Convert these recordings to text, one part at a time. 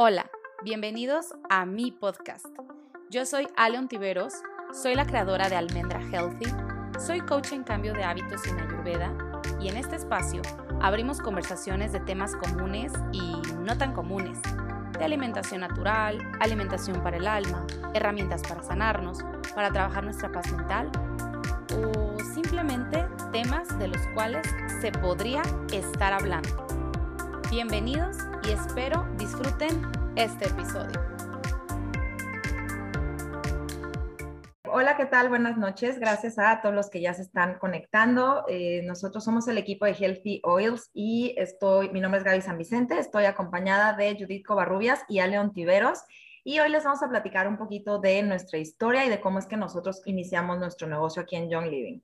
Hola, bienvenidos a mi podcast. Yo soy Aleon Tiveros, soy la creadora de Almendra Healthy, soy coach en cambio de hábitos en Ayurveda y en este espacio abrimos conversaciones de temas comunes y no tan comunes, de alimentación natural, alimentación para el alma, herramientas para sanarnos, para trabajar nuestra paz mental o simplemente temas de los cuales se podría estar hablando. Bienvenidos espero disfruten este episodio. Hola, ¿qué tal? Buenas noches. Gracias a todos los que ya se están conectando. Eh, nosotros somos el equipo de Healthy Oils y estoy, mi nombre es Gaby San Vicente, estoy acompañada de Judith Covarrubias y Aleon Tiveros. Y hoy les vamos a platicar un poquito de nuestra historia y de cómo es que nosotros iniciamos nuestro negocio aquí en Young Living.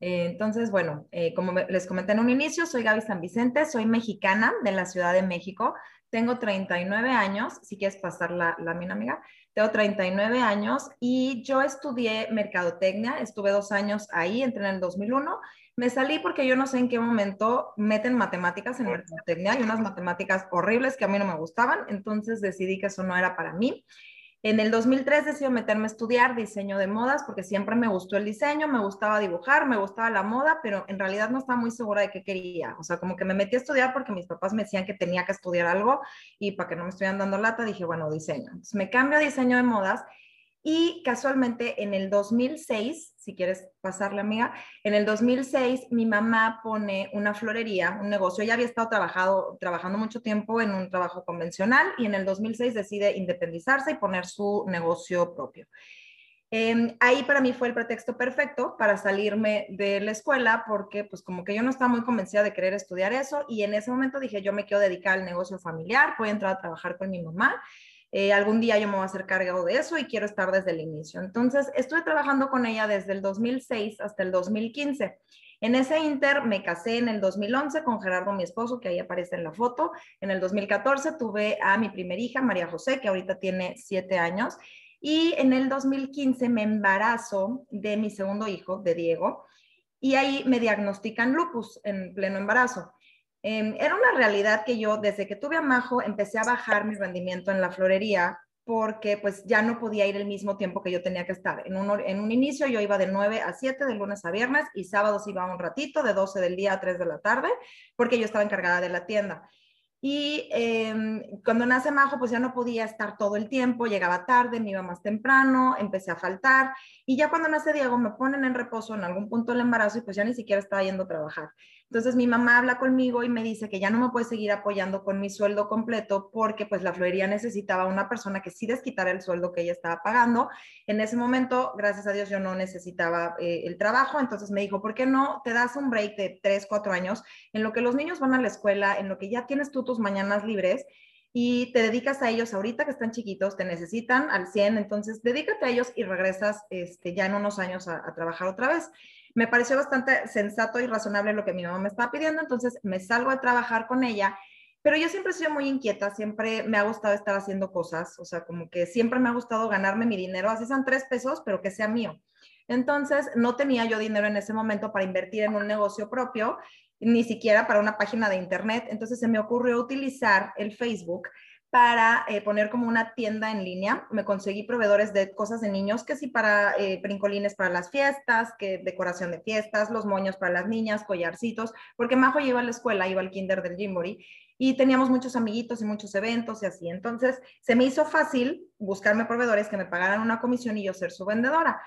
Eh, entonces, bueno, eh, como les comenté en un inicio, soy Gaby San Vicente, soy mexicana de la Ciudad de México, tengo 39 años, si quieres pasar la, la mina, amiga, tengo 39 años y yo estudié mercadotecnia, estuve dos años ahí, entré en el 2001, me salí porque yo no sé en qué momento meten matemáticas en mercadotecnia, hay unas matemáticas horribles que a mí no me gustaban, entonces decidí que eso no era para mí. En el 2003 decidí meterme a estudiar diseño de modas porque siempre me gustó el diseño, me gustaba dibujar, me gustaba la moda, pero en realidad no estaba muy segura de qué quería. O sea, como que me metí a estudiar porque mis papás me decían que tenía que estudiar algo y para que no me estuvieran dando lata dije, bueno, diseño. Entonces me cambio a diseño de modas y casualmente en el 2006, si quieres pasarle amiga, en el 2006 mi mamá pone una florería, un negocio. Ella había estado trabajado, trabajando mucho tiempo en un trabajo convencional y en el 2006 decide independizarse y poner su negocio propio. Em, ahí para mí fue el pretexto perfecto para salirme de la escuela porque pues como que yo no estaba muy convencida de querer estudiar eso y en ese momento dije yo me quiero dedicar al negocio familiar, voy a entrar a trabajar con mi mamá eh, algún día yo me voy a hacer cargo de eso y quiero estar desde el inicio. Entonces, estuve trabajando con ella desde el 2006 hasta el 2015. En ese inter me casé en el 2011 con Gerardo, mi esposo, que ahí aparece en la foto. En el 2014 tuve a mi primera hija, María José, que ahorita tiene siete años. Y en el 2015 me embarazo de mi segundo hijo, de Diego, y ahí me diagnostican lupus en pleno embarazo. Em, era una realidad que yo, desde que tuve a Majo, empecé a bajar mi rendimiento en la florería porque pues ya no podía ir el mismo tiempo que yo tenía que estar. En un, en un inicio yo iba de 9 a 7, de lunes a viernes, y sábados iba un ratito, de 12 del día a 3 de la tarde, porque yo estaba encargada de la tienda. Y em, cuando nace Majo, pues ya no podía estar todo el tiempo, llegaba tarde, me iba más temprano, empecé a faltar. Y ya cuando nace Diego, me ponen en reposo en algún punto del embarazo y pues ya ni siquiera estaba yendo a trabajar. Entonces mi mamá habla conmigo y me dice que ya no me puede seguir apoyando con mi sueldo completo porque pues la florería necesitaba una persona que sí desquitara el sueldo que ella estaba pagando. En ese momento, gracias a Dios, yo no necesitaba eh, el trabajo. Entonces me dijo, ¿por qué no te das un break de tres, cuatro años en lo que los niños van a la escuela, en lo que ya tienes tú tus mañanas libres? y te dedicas a ellos ahorita que están chiquitos, te necesitan al 100, entonces dedícate a ellos y regresas este, ya en unos años a trabajar otra vez. Me pareció bastante sensato y razonable lo que mi mamá me estaba pidiendo, entonces me salgo a trabajar con ella, pero yo siempre he muy inquieta, siempre me ha gustado estar haciendo cosas, o sea, como que siempre me ha gustado ganarme mi dinero, así son tres pesos, pero que sea mío. Entonces, no tenía yo dinero en ese momento para invertir en un negocio propio, ni siquiera para una página de internet, entonces se me ocurrió utilizar el Facebook para eh, poner como una tienda en línea. Me conseguí proveedores de cosas de niños, que sí para eh, brincolines para las fiestas, que decoración de fiestas, los moños para las niñas, collarcitos, porque Majo iba a la escuela, iba al kinder del Jimbori y teníamos muchos amiguitos y muchos eventos y así. Entonces se me hizo fácil buscarme proveedores que me pagaran una comisión y yo ser su vendedora.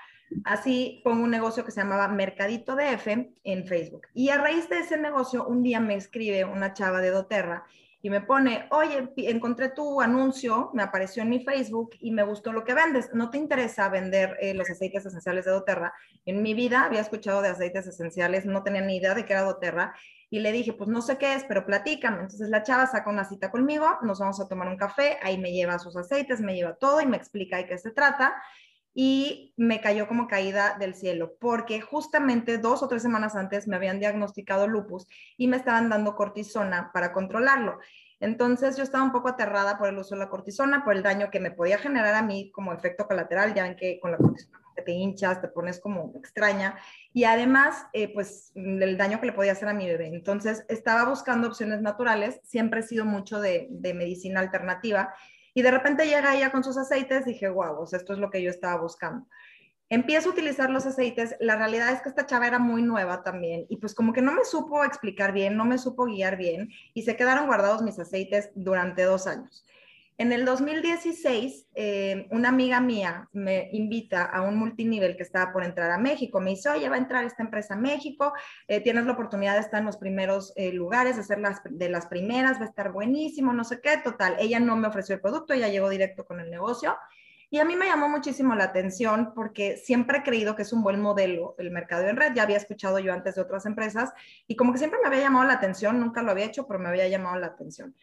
Así pongo un negocio que se llamaba Mercadito DF en Facebook. Y a raíz de ese negocio, un día me escribe una chava de Doterra y me pone, oye, encontré tu anuncio, me apareció en mi Facebook y me gustó lo que vendes. ¿No te interesa vender eh, los aceites esenciales de doTERRA? En mi vida había escuchado de aceites esenciales, no tenía ni idea de qué era doTERRA y le dije, pues no sé qué es, pero platícame. Entonces la chava saca una cita conmigo, nos vamos a tomar un café, ahí me lleva sus aceites, me lleva todo y me explica de qué se trata y me cayó como caída del cielo, porque justamente dos o tres semanas antes me habían diagnosticado lupus y me estaban dando cortisona para controlarlo. Entonces yo estaba un poco aterrada por el uso de la cortisona, por el daño que me podía generar a mí como efecto colateral, ya ven que con la cortisona te hinchas, te pones como extraña, y además, eh, pues el daño que le podía hacer a mi bebé. Entonces estaba buscando opciones naturales, siempre he sido mucho de, de medicina alternativa, Y de repente llega ella con sus aceites, dije, wow, esto es lo que yo estaba buscando. Empiezo a utilizar los aceites, la realidad es que esta chava era muy nueva también y pues como que no me supo explicar bien, no me supo guiar bien y se quedaron guardados mis aceites durante dos años. En el 2016, eh, una amiga mía me invita a un multinivel que estaba por entrar a México. Me dice, oye, va a entrar esta empresa a México, eh, tienes la oportunidad de estar en los primeros eh, lugares, de ser las, de las primeras, va a estar buenísimo, no sé qué. Total, ella no me ofreció el producto, ella llegó directo con el negocio. Y a mí me llamó muchísimo la atención porque siempre he creído que es un buen modelo el mercado en red. Ya había escuchado yo antes de otras empresas y como que siempre me había llamado la atención, nunca lo había hecho, pero me había llamado la atención.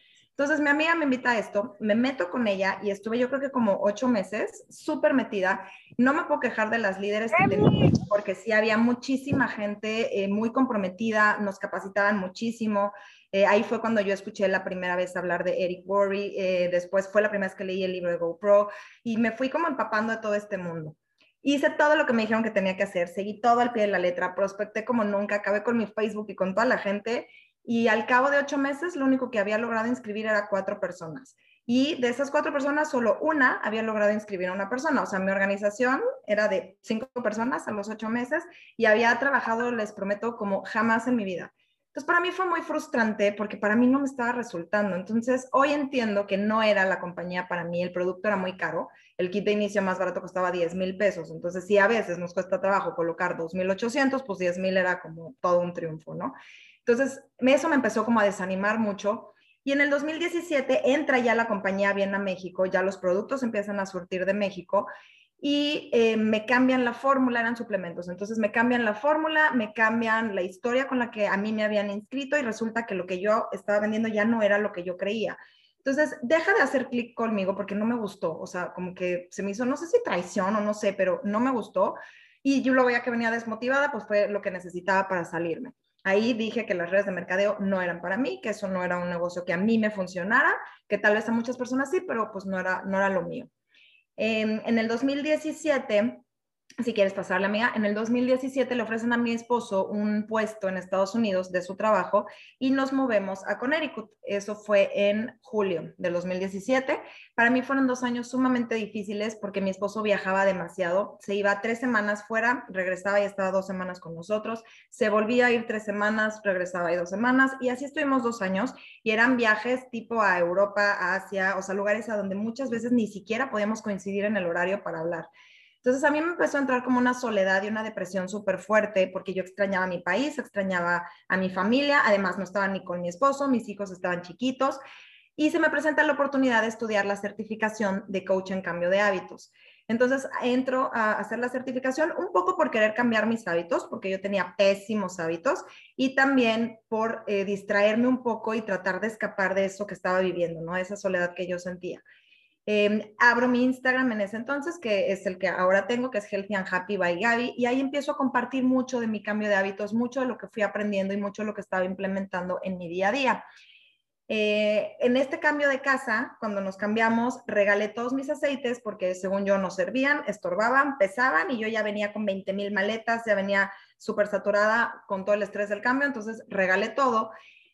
Entonces mi amiga me invita a esto, me meto con ella y estuve yo creo que como ocho meses súper metida. No me puedo quejar de las líderes que tenía porque sí había muchísima gente eh, muy comprometida, nos capacitaban muchísimo. Eh, ahí fue cuando yo escuché la primera vez hablar de Eric Worre, eh, después fue la primera vez que leí el libro de GoPro y me fui como empapando de todo este mundo. Hice todo lo que me dijeron que tenía que hacer, seguí todo al pie de la letra, prospecté como nunca, acabé con mi Facebook y con toda la gente y al cabo de ocho meses lo único que había logrado inscribir era cuatro personas. Y de esas cuatro personas, solo una había logrado inscribir a una persona. O sea, mi organización era de cinco personas a los ocho meses y había trabajado, les prometo, como jamás en mi vida. Entonces, para mí fue muy frustrante porque para mí no me estaba resultando. Entonces, hoy entiendo que no era la compañía para mí, el producto era muy caro. El kit de inicio más barato costaba 10 mil pesos. Entonces, si a veces nos cuesta trabajo colocar 2.800, pues 10 mil era como todo un triunfo, ¿no? Entonces, eso me empezó como a desanimar mucho. Y en el 2017 entra ya la compañía bien a México, ya los productos empiezan a surtir de México y eh, me cambian la fórmula, eran suplementos. Entonces me cambian la fórmula, me cambian la historia con la que a mí me habían inscrito y resulta que lo que yo estaba vendiendo ya no era lo que yo creía. Entonces, deja de hacer clic conmigo porque no me gustó. O sea, como que se me hizo, no sé si traición o no sé, pero no me gustó. Y yo lo veía que venía desmotivada, pues fue lo que necesitaba para salirme. Ahí dije que las redes de mercadeo no eran para mí, que eso no era un negocio que a mí me funcionara, que tal vez a muchas personas sí, pero pues no era, no era lo mío. en el 2017 si quieres pasarle, amiga, en el 2017 le ofrecen a mi esposo un puesto en Estados Unidos de su trabajo y nos movemos a Connecticut. Eso fue en julio del 2017. Para mí fueron dos años sumamente difíciles porque mi esposo viajaba demasiado. Se iba tres semanas fuera, regresaba y estaba dos semanas con nosotros. Se volvía a ir tres semanas, regresaba y dos semanas. Y así estuvimos dos años y eran viajes tipo a Europa, a Asia, o sea, lugares a donde muchas veces ni siquiera podíamos coincidir en el horario para hablar. Entonces a mí me empezó a entrar como una soledad y una depresión súper fuerte porque yo extrañaba mi país, extrañaba a mi familia, además no estaba ni con mi esposo, mis hijos estaban chiquitos y se me presenta la oportunidad de estudiar la certificación de coach en cambio de hábitos. Entonces entro a hacer la certificación un poco por querer cambiar mis hábitos, porque yo tenía pésimos hábitos, y también por eh, distraerme un poco y tratar de escapar de eso que estaba viviendo, ¿no? Esa soledad que yo sentía. Em, abro mi Instagram en ese entonces, que es el que ahora tengo, que es Healthy and Happy by Gaby, y ahí empiezo a compartir mucho de mi cambio de hábitos, mucho de lo que fui aprendiendo y mucho de lo que estaba implementando en mi día a día. Eh, en este cambio de casa, cuando nos cambiamos, regalé todos mis aceites porque según yo no servían, estorbaban, pesaban y yo ya venía con 20 mil maletas, ya venía súper saturada con todo el estrés del cambio, entonces regalé todo.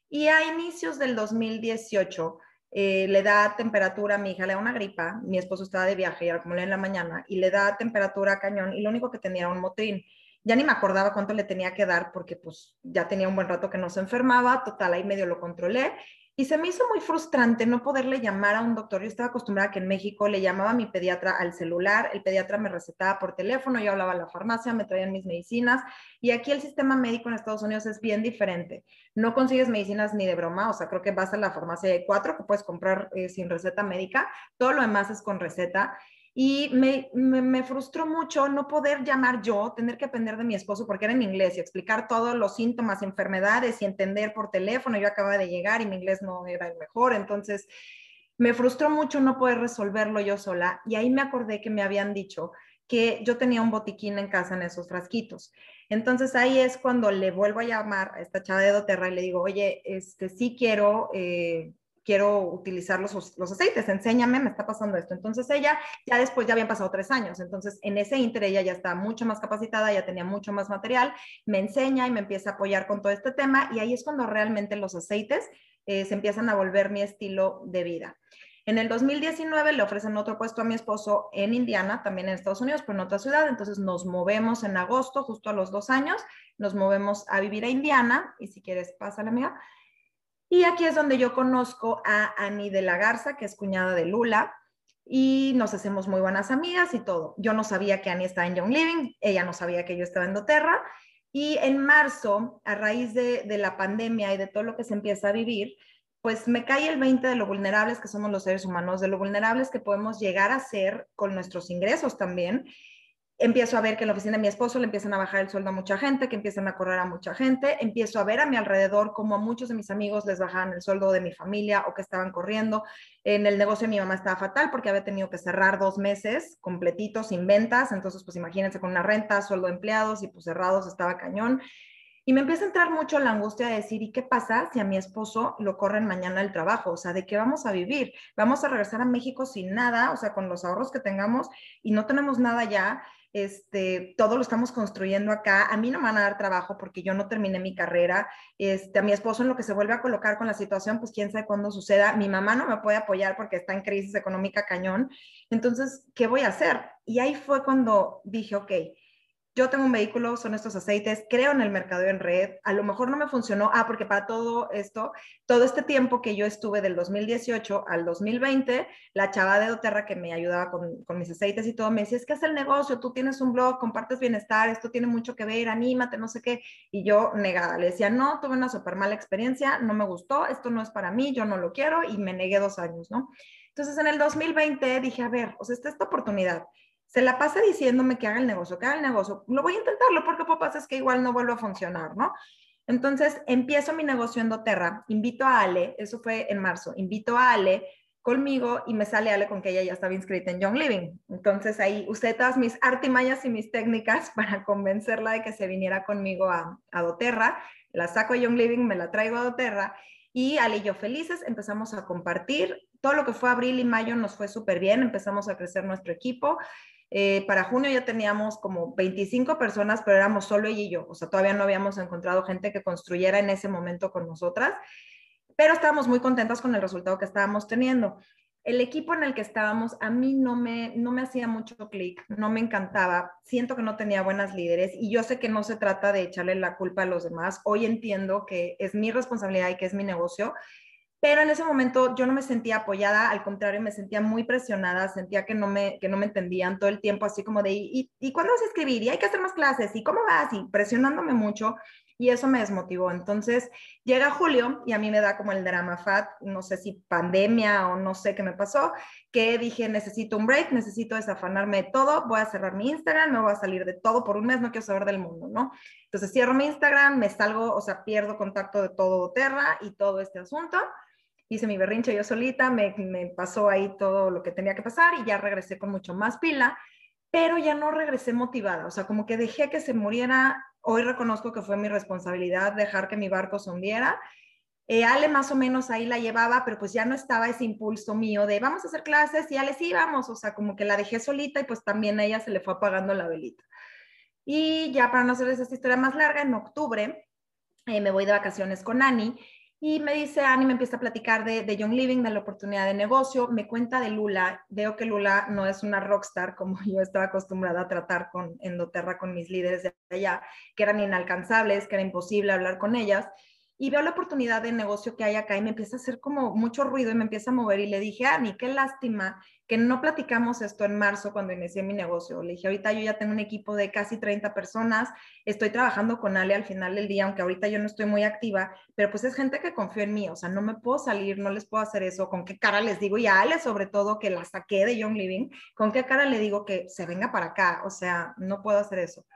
Y a inicios del 2018 eh, le da temperatura a mi hija, le da una gripa, mi esposo estaba de viaje y era como en la mañana, y le da temperatura a cañón y lo único que tenía era un motrín. Ya ni me acordaba cuánto le tenía que dar porque pues ya tenía un buen rato que no se enfermaba, total, ahí medio lo controlé y se me hizo muy frustrante no poderle llamar a un doctor. Yo estaba acostumbrada que en México le llamaba a mi pediatra al celular, el pediatra me recetaba por teléfono, yo hablaba a la farmacia, me traían mis medicinas y aquí el sistema médico en Estados Unidos es bien diferente. No consigues medicinas ni de broma, o sea, creo que vas a la farmacia de cuatro que puedes comprar eh, sin receta médica, todo lo demás es con receta y me, me, frustró mucho no poder llamar yo, tener que aprender de mi esposo porque era en inglés y explicar todos los síntomas, enfermedades y entender por teléfono. Yo acababa de llegar y mi inglés no era el mejor. Entonces, me frustró mucho no poder resolverlo yo sola. Y ahí me acordé que me habían dicho que yo tenía un botiquín en casa en esos frasquitos. Entonces ahí es cuando le vuelvo a llamar a esta chava de doTERRA y le digo, oye, este, sí quiero eh, quiero utilizar los, los, aceites, enséñame, me está pasando esto. Entonces ella, ya después ya habían pasado tres años, entonces en ese inter ella ya está mucho más capacitada, ya tenía mucho más material, me enseña y me empieza a apoyar con todo este tema y ahí es cuando realmente los aceites eh, se empiezan a volver mi estilo de vida. En el 2019 le ofrecen otro puesto a mi esposo en Indiana, también en Estados Unidos, pero en otra ciudad. Entonces nos movemos en agosto, justo a los dos años, nos movemos a vivir a Indiana. Y si quieres, pásale, amiga. Y aquí es donde yo conozco a Annie de la Garza, que es cuñada de Lula y nos hacemos muy buenas amigas y todo. Yo no sabía que Annie estaba en Young Living, ella no sabía que yo estaba en doTERRA. Y en marzo, a raíz de, de, la pandemia y de todo lo que se empieza a vivir, pues me cae el 20 de lo vulnerables que somos los seres humanos, de lo vulnerables que podemos llegar a ser con nuestros ingresos también empiezo a ver que en la oficina de mi esposo le empiezan a bajar el sueldo a mucha gente, que empiezan a correr a mucha gente, empiezo a ver a mi alrededor como a muchos de mis amigos les bajaban el sueldo de mi familia o que estaban corriendo. En el negocio de mi mamá estaba fatal porque había tenido que cerrar dos meses completitos sin ventas, entonces pues imagínense con una renta, sueldo de empleados y pues cerrados estaba cañón. Y me empieza a entrar mucho la angustia de decir, ¿y qué pasa si a mi esposo lo corren mañana el trabajo? O sea, ¿de qué vamos a vivir? ¿Vamos a regresar a México sin nada? O sea, con los ahorros que tengamos y no tenemos nada ya este, todo lo estamos construyendo acá. A mí no me van a dar trabajo porque yo no terminé mi carrera. Este, a mi esposo en lo que se vuelve a colocar con la situación, pues quién sabe cuándo suceda. Mi mamá no me puede apoyar porque está en crisis económica cañón. Entonces, ¿qué voy a hacer? Y ahí fue cuando dije, ok, yo tengo un vehículo, son estos aceites, creo en el mercado en red, a lo mejor no me funcionó, ah, porque para todo esto, todo este tiempo que yo estuve del 2018 al 2020, la chava de doTERRA que me ayudaba con, con mis aceites y todo, me decía, es que es el negocio, tú tienes un blog, compartes bienestar, esto tiene mucho que ver, anímate, no sé qué, y yo negada, le decía, no, tuve una súper mala experiencia, no me gustó, esto no es para mí, yo no lo quiero, y me negué dos años, ¿no? Entonces en el 2020 dije, a ver, o sea, esta, esta oportunidad, se la pasa diciéndome que haga el negocio, que haga el negocio. Lo voy a intentarlo porque papás es que igual no vuelve a funcionar, ¿no? Entonces empiezo mi negocio en doTERRA, invito a Ale, eso fue en marzo, invito a Ale conmigo y me sale Ale con que ella ya estaba inscrita en Young Living. Entonces ahí usé todas mis artimañas y mis técnicas para convencerla de que se viniera conmigo a, a doTERRA. La saco a Young Living, me la traigo a doTERRA y Ale y yo felices empezamos a compartir. Todo lo que fue abril y mayo nos fue súper bien, empezamos a crecer nuestro equipo. Eh, para junio ya teníamos como 25 personas, pero éramos solo ella y yo. O sea, todavía no habíamos encontrado gente que construyera en ese momento con nosotras, pero estábamos muy contentas con el resultado que estábamos teniendo. El equipo en el que estábamos a mí no me, no me hacía mucho clic, no me encantaba, siento que no tenía buenas líderes y yo sé que no se trata de echarle la culpa a los demás. Hoy entiendo que es mi responsabilidad y que es mi negocio pero en ese momento yo no me sentía apoyada, al contrario, me sentía muy presionada, sentía que no me, que no me entendían todo el tiempo, así como de, ¿y, ¿y cuándo vas a escribir? ¿Y hay que hacer más clases? ¿Y cómo vas? Y presionándome mucho, y eso me desmotivó. Entonces llega julio y a mí me da como el drama fat, no sé si pandemia o no sé qué me pasó, que dije, necesito un break, necesito desafanarme de todo, voy a cerrar mi Instagram, me voy a salir de todo por un mes, no quiero saber del mundo, ¿no? Entonces cierro mi Instagram, me salgo, o sea, pierdo contacto de todo Terra y todo este asunto hice mi berrinche yo solita, me, pasó ahí todo lo que tenía que pasar y ya regresé con mucho más pila, pero ya no regresé motivada, o sea, como que dejé que se muriera, hoy reconozco que fue mi responsabilidad dejar que mi barco se hundiera. Eh, Ale más o menos ahí la llevaba, pero pues ya no estaba ese impulso mío de vamos a hacer clases y Ale sí vamos, o sea, como que la dejé solita y pues también a ella se le fue apagando la velita. Y ya para no hacerles esta historia más larga, en octubre eh, me voy de vacaciones con Ani y me dice, Ani me empieza a platicar de, de, Young Living, de la oportunidad de negocio, me cuenta de Lula, veo que Lula no es una rockstar como yo estaba acostumbrada a tratar con Endoterra, con mis líderes de allá, que eran inalcanzables, que era imposible hablar con ellas y veo la oportunidad de negocio que hay acá y me empieza a hacer como mucho ruido y me empieza a mover y le dije, Ani, qué lástima que no platicamos esto en marzo cuando inicié mi negocio. Le dije, ahorita yo ya tengo un equipo de casi 30 personas, estoy trabajando con Ale al final del día, aunque ahorita yo no estoy muy activa, pero pues es gente que confío en mí, o sea, no me puedo salir, no les puedo hacer eso, con qué cara les digo, y a Ale sobre todo que la saqué de Young Living, con qué cara le digo que se venga para acá, o sea, no puedo hacer eso.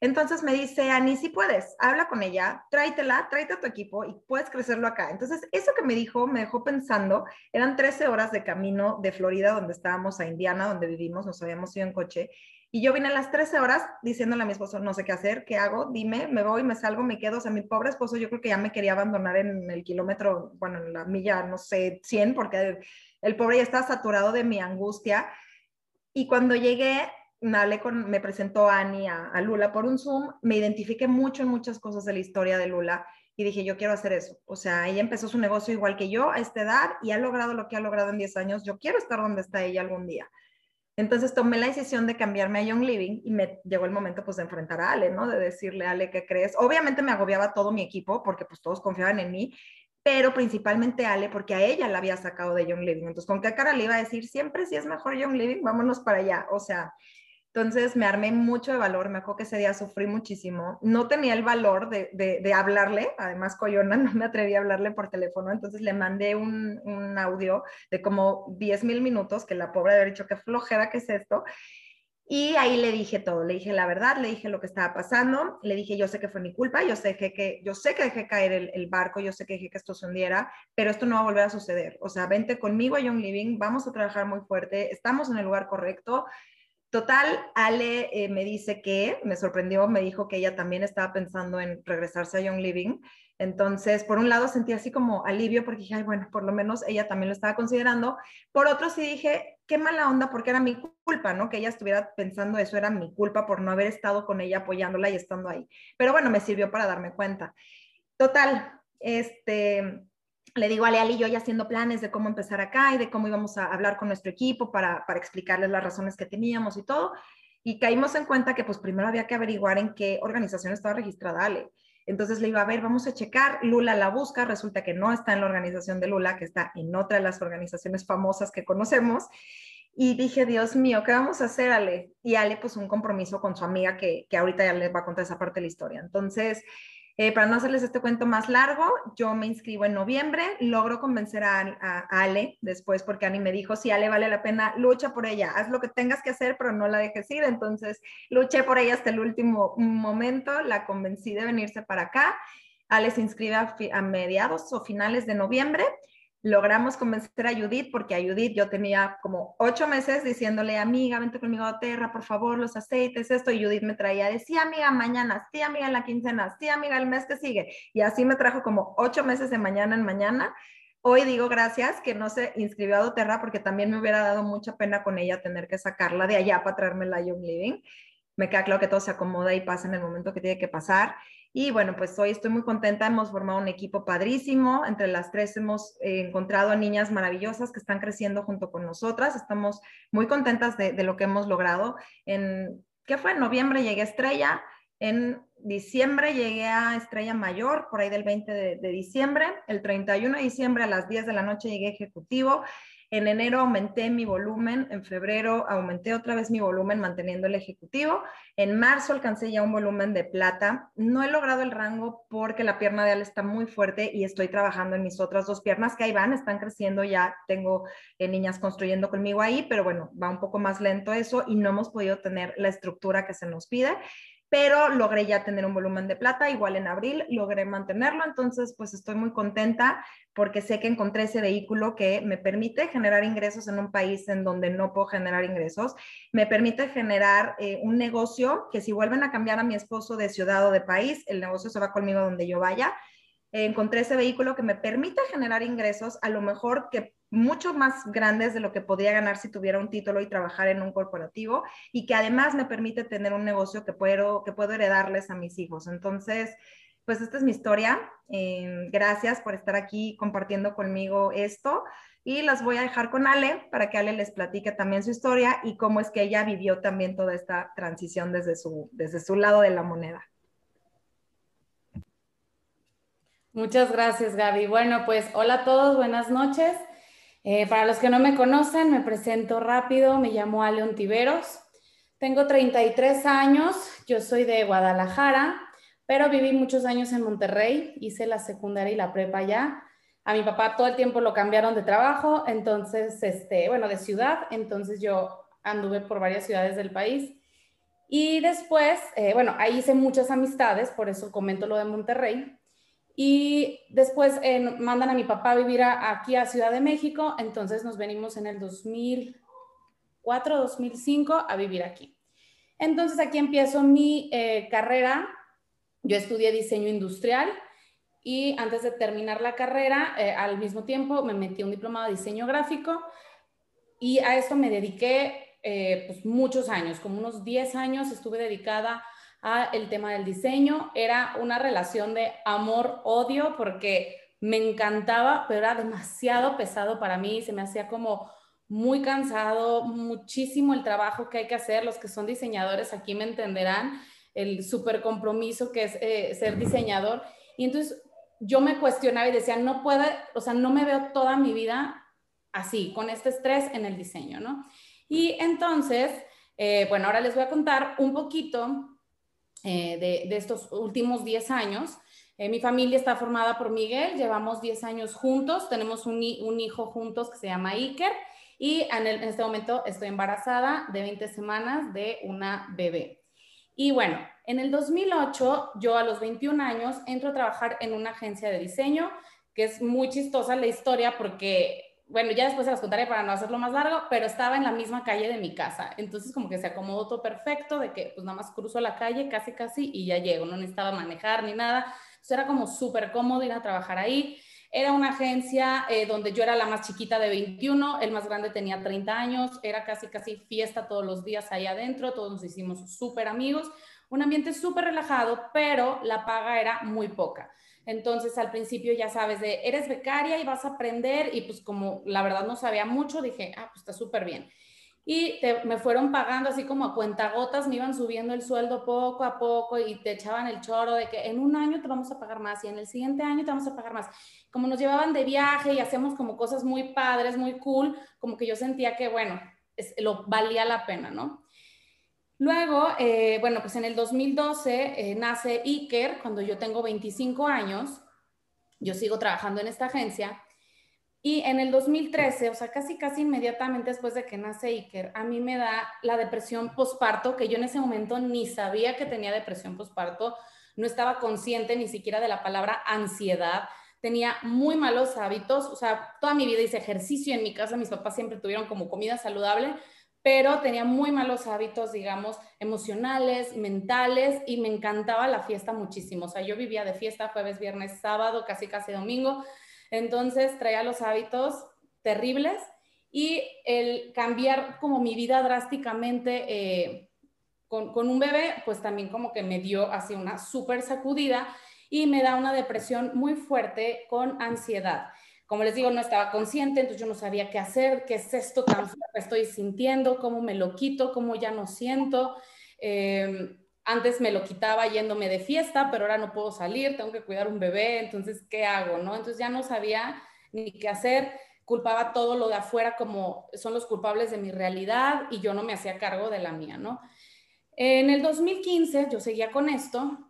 Entonces me dice, Ani, si puedes, habla con ella, tráetela, tráete a tu equipo y puedes crecerlo acá. Entonces, eso que me dijo, me dejó pensando, eran 13 horas de camino de Florida, donde estábamos, a Indiana, donde vivimos, nos habíamos ido en coche. Y yo vine a las 13 horas diciéndole a mi esposo, no sé qué hacer, qué hago, dime, me voy, me salgo, me quedo. O sea, mi pobre esposo yo creo que ya me quería abandonar en el kilómetro, bueno, en la milla, no sé, 100, porque el, pobre ya estaba saturado de mi angustia. Y cuando llegué, con, me presentó a Annie, a, Lula por un Zoom, me identifiqué mucho en muchas cosas de la historia de Lula. y dije, yo quiero hacer eso. O sea, ella empezó su negocio igual que yo a esta edad y ha logrado lo que ha logrado en 10 años. Yo quiero estar donde está ella algún día. Entonces tomé la decisión de cambiarme a Young Living y me llegó el momento pues de enfrentar a Ale, ¿no? De decirle, Ale, ¿qué crees? Obviamente me agobiaba todo mi equipo porque pues todos confiaban en mí, pero principalmente Ale porque a ella la había sacado de Young Living. Entonces, ¿con qué cara le iba a decir? Siempre si es mejor Young Living, vámonos para allá. O sea, entonces me armé mucho de valor, me acuerdo que ese día sufrí muchísimo. No tenía el valor de, de, hablarle, además Coyona no me atreví a hablarle por teléfono, entonces le mandé un, un audio de como 10 mil minutos, que la pobre había dicho, qué flojera que es esto. Y ahí le dije todo, le dije la verdad, le dije lo que estaba pasando, le dije yo sé que fue mi culpa, yo sé que, que yo sé que dejé caer el, el, barco, yo sé que dejé que esto se hundiera, pero esto no va a volver a suceder. O sea, vente conmigo a Young Living, vamos a trabajar muy fuerte, estamos en el lugar correcto, Total, Ale eh, me dice que, me sorprendió, me dijo que ella también estaba pensando en regresarse a Young Living. Entonces, por un lado sentí así como alivio porque dije, ay, bueno, por lo menos ella también lo estaba considerando. Por otro sí dije, qué mala onda porque era mi culpa, ¿no? Que ella estuviera pensando eso, era mi culpa por no haber estado con ella apoyándola y estando ahí. Pero bueno, me sirvió para darme cuenta. Total, este, le digo a Leal y yo ya haciendo planes de cómo empezar acá y de cómo íbamos a hablar con nuestro equipo para, para explicarles las razones que teníamos y todo. Y caímos en cuenta que pues primero había que averiguar en qué organización estaba registrada Ale. Entonces le digo, a ver, vamos a checar, Lula la busca, resulta que no está en la organización de Lula, que está en otra de las organizaciones famosas que conocemos. Y dije, Dios mío, ¿qué vamos a hacer, Ale? Y Ale, pues un compromiso con su amiga que, que ahorita ya les va a contar esa parte de la historia. Entonces, eh, para no hacerles este cuento más largo, yo me inscribo en noviembre, logro convencer a, Ale después porque Ani me dijo, si Ale vale la pena, lucha por ella, haz lo que tengas que hacer, pero no la dejes ir. Entonces, luché por ella hasta el último momento, la convencí de venirse para acá. Ale se inscribe a mediados o finales de noviembre logramos convencer a Judith, porque a Judith yo tenía como ocho meses diciéndole, amiga, vente conmigo a Terra, por favor, los aceites, esto, y Judith me traía de, sí, amiga, mañana, sí, amiga, en la quincena, sí, amiga, el mes que sigue, y así me trajo como ocho meses de mañana en mañana. Hoy digo gracias que no se inscribió a Doterra porque también me hubiera dado mucha pena con ella tener que sacarla de allá para traerme la Young Living. Me queda claro que todo se acomoda y pasa en el momento que tiene que pasar. Y bueno, pues hoy estoy muy contenta, hemos formado un equipo padrísimo, entre las tres hemos eh, encontrado a niñas maravillosas que están creciendo junto con nosotras, estamos muy contentas de, lo que hemos logrado. En, ¿qué fue? En noviembre llegué Estrella, en diciembre llegué a Estrella Mayor, por ahí del 20 de, diciembre, el 31 de diciembre a las 10 de la noche llegué Ejecutivo en enero aumenté mi volumen, en febrero aumenté otra vez mi volumen manteniendo el ejecutivo. En marzo alcancé ya un volumen de plata. No he logrado el rango porque la pierna de Ale está muy fuerte y estoy trabajando en mis otras dos piernas que ahí van, están creciendo ya. Tengo eh, niñas construyendo conmigo ahí, pero bueno, va un poco más lento eso y no hemos podido tener la estructura que se nos pide pero logré ya tener un volumen de plata, igual en abril logré mantenerlo, entonces pues estoy muy contenta porque sé que encontré ese vehículo que me permite generar ingresos en un país en donde no puedo generar ingresos, me permite generar eh, un negocio que si vuelven a cambiar a mi esposo de ciudad o de país, el negocio se va conmigo donde yo vaya. Encontré ese vehículo que me permite generar ingresos, a lo mejor que mucho más grandes de lo que podría ganar si tuviera un título y trabajar en un corporativo y que además me permite tener un negocio que puedo, que puedo heredarles a mis hijos. Entonces, pues esta es mi historia. Eh, gracias por estar aquí compartiendo conmigo esto y las voy a dejar con Ale para que Ale les platique también su historia y cómo es que ella vivió también toda esta transición desde su, desde su lado de la moneda. Muchas gracias, Gaby. Bueno, pues hola a todos, buenas noches. Eh, para los que no me conocen, me presento rápido, me llamo Aleon Tiveros, tengo 33 años, yo soy de Guadalajara, pero viví muchos años en Monterrey, hice la secundaria y la prepa allá. A mi papá todo el tiempo lo cambiaron de trabajo, entonces, este, bueno, de ciudad, entonces yo anduve por varias ciudades del país. Y después, eh, bueno, ahí hice muchas amistades, por eso comento lo de Monterrey. Y después eh, mandan a mi papá a vivir aquí a Ciudad de México, entonces nos venimos en el 2004, 2005 a vivir aquí. Entonces aquí empiezo mi eh, carrera. Yo estudié diseño industrial y antes de terminar la carrera, eh, al mismo tiempo me metí un diplomado de diseño gráfico y a esto me dediqué pues muchos años, como unos 10 años estuve dedicada a el tema del diseño. Era una relación de amor-odio porque me encantaba, pero era demasiado pesado para mí, se me hacía como muy cansado, muchísimo el trabajo que hay que hacer, los que son diseñadores aquí me entenderán, el súper compromiso que es eh, ser diseñador. Y entonces yo me cuestionaba y decía, no puedo, o sea, no me veo toda mi vida así, con este estrés en el diseño, ¿no? Y entonces, eh, bueno, ahora les voy a contar un poquito eh, de, estos últimos 10 años. Eh, mi familia está formada por Miguel, llevamos 10 años juntos, tenemos un, hijo juntos que se llama Iker y en, en, este momento estoy embarazada de 20 semanas de una bebé. Y bueno, en el 2008, yo a los 21 años entro a trabajar en una agencia de diseño, que es muy chistosa la historia porque bueno, ya después se las contaré para no hacerlo más largo, pero estaba en la misma calle de mi casa. Entonces como que se acomodó todo perfecto, de que pues nada más cruzo la calle casi casi y ya llego, no necesitaba manejar ni nada. Entonces era como súper cómodo ir a trabajar ahí. Era una agencia eh, donde yo era la más chiquita de 21, el más grande tenía 30 años, era casi casi fiesta todos los días ahí adentro, todos nos hicimos súper amigos, un ambiente súper relajado, pero la paga era muy poca. Entonces al principio ya sabes de, eres becaria y vas a aprender y pues como la verdad no sabía mucho, dije, ah, pues está súper bien. Y me fueron pagando así como a cuentagotas, me iban subiendo el sueldo poco a poco y te echaban el choro de que en un año te vamos a pagar más y en el siguiente año te vamos a pagar más. Como nos llevaban de viaje y hacemos como cosas muy padres, muy cool, como que yo sentía que, bueno, lo valía la pena, ¿no? Luego, eh, bueno, pues en el 2012 eh, nace Iker, cuando yo tengo 25 años, yo sigo trabajando en esta agencia, y en el 2013, o sea, casi, casi inmediatamente después de que nace Iker, a mí me da la depresión posparto, que yo en ese momento ni sabía que tenía depresión posparto, no estaba consciente ni siquiera de la palabra ansiedad, tenía muy malos hábitos, o sea, toda mi vida hice ejercicio en mi casa, mis papás siempre tuvieron como comida saludable, pero tenía muy malos hábitos, digamos, emocionales, mentales, y me encantaba la fiesta muchísimo. O sea, yo vivía de fiesta jueves, viernes, sábado, casi casi domingo. Entonces traía los hábitos terribles y el cambiar como mi vida drásticamente eh, con, con, un bebé, pues también como que me dio así una súper sacudida y me da una depresión muy fuerte con ansiedad como les digo, no estaba consciente, entonces yo no sabía qué hacer, qué es esto tan fuerte que estoy sintiendo, cómo me lo quito, cómo ya no siento. Em, antes me lo quitaba yéndome de fiesta, pero ahora no puedo salir, tengo que cuidar un bebé, entonces, ¿qué hago? ¿no? Entonces ya no sabía ni qué hacer, culpaba todo lo de afuera como son los culpables de mi realidad y yo no me hacía cargo de la mía, ¿no? En el 2015 yo seguía con esto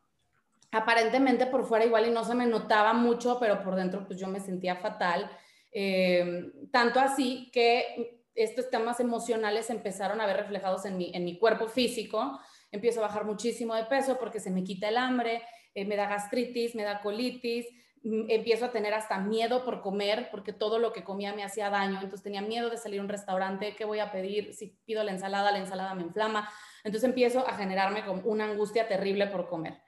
aparentemente por fuera igual y no se me notaba mucho, pero por dentro pues yo me sentía fatal. Eh, tanto así que estos temas emocionales empezaron a ver reflejados en mi, en mi cuerpo físico. Empiezo a bajar muchísimo de peso porque se me quita el hambre, eh, me da gastritis, me da colitis, mm, empiezo a tener hasta miedo por comer porque todo lo que comía me hacía daño. Entonces tenía miedo de salir a un restaurante, ¿qué voy a pedir? Si pido la ensalada, la ensalada me inflama. Entonces empiezo a generarme como una angustia terrible por comer.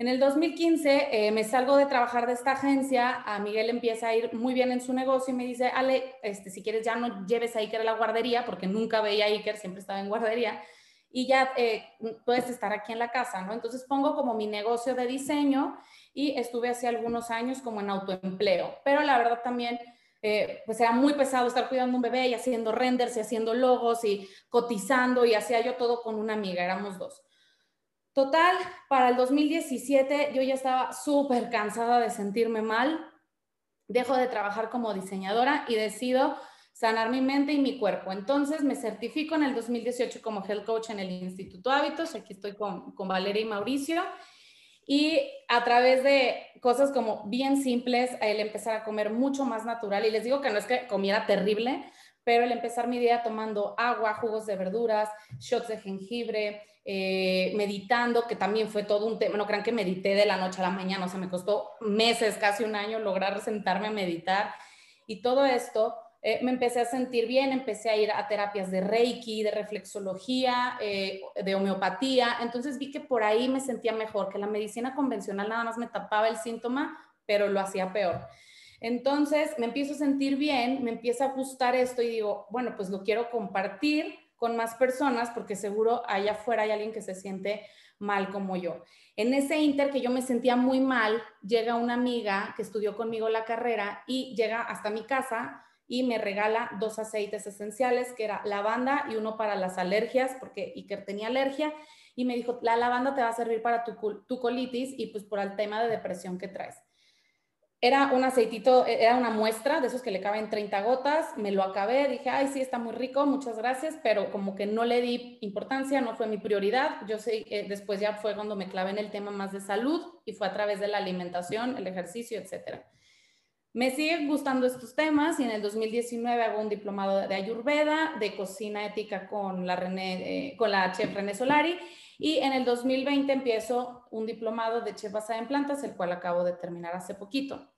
En el 2015 eh, me salgo de trabajar de esta agencia, a Miguel empieza a ir muy bien en su negocio y me dice, Ale, este, si quieres ya no lleves a Iker a la guardería, porque nunca veía a Iker, siempre estaba en guardería, y ya eh, puedes estar aquí en la casa, ¿no? Entonces pongo como mi negocio de diseño y estuve hace algunos años como en autoempleo, pero la verdad también... Eh, pues era muy pesado estar cuidando un bebé y haciendo renders y haciendo logos y cotizando y hacía yo todo con una amiga, éramos dos. Total, para el 2017 yo ya estaba súper cansada de sentirme mal, dejo de trabajar como diseñadora y decido sanar mi mente y mi cuerpo. Entonces me certifico en el 2018 como health coach en el Instituto Hábitos, aquí estoy con, con Valeria y Mauricio, y a través de cosas como bien simples, el empezar a comer mucho más natural, y les digo que no es que comiera terrible, pero el empezar mi día tomando agua, jugos de verduras, shots de jengibre, eh, meditando, que también fue todo un tema, no crean que medité de la noche a la mañana, o sea, me costó meses, casi un año lograr sentarme a meditar y todo esto. Eh, me empecé a sentir bien, empecé a ir a terapias de Reiki, de reflexología, eh, de homeopatía. Entonces vi que por ahí me sentía mejor, que la medicina convencional nada más me tapaba el síntoma, pero lo hacía peor. Entonces me empiezo a sentir bien, me empieza a gustar esto y digo, bueno, pues lo quiero compartir con más personas porque seguro allá afuera hay alguien que se siente mal como yo. En ese inter que yo me sentía muy mal, llega una amiga que estudió conmigo la carrera y llega hasta mi casa y me regala dos aceites esenciales, que era lavanda y uno para las alergias, porque Iker tenía alergia, y me dijo, la lavanda te va a servir para tu, tu colitis y pues por el tema de depresión que traes. Era un aceitito, e, era una muestra de esos que le caben 30 gotas, me lo acabé, dije, ay, sí, está muy rico, muchas gracias, pero como que no le di importancia, no fue mi prioridad. Yo sé, eh, después ya fue cuando me clavé en el tema más de salud y fue a través de la alimentación, el ejercicio, etcétera. Me siguen gustando estos temas y en el 2019 hago un diplomado de Ayurveda, de cocina ética con la, René, eh, con la chef René Solari y en el 2020 empiezo un diplomado de chef basada en plantas, el cual acabo de terminar hace poquito.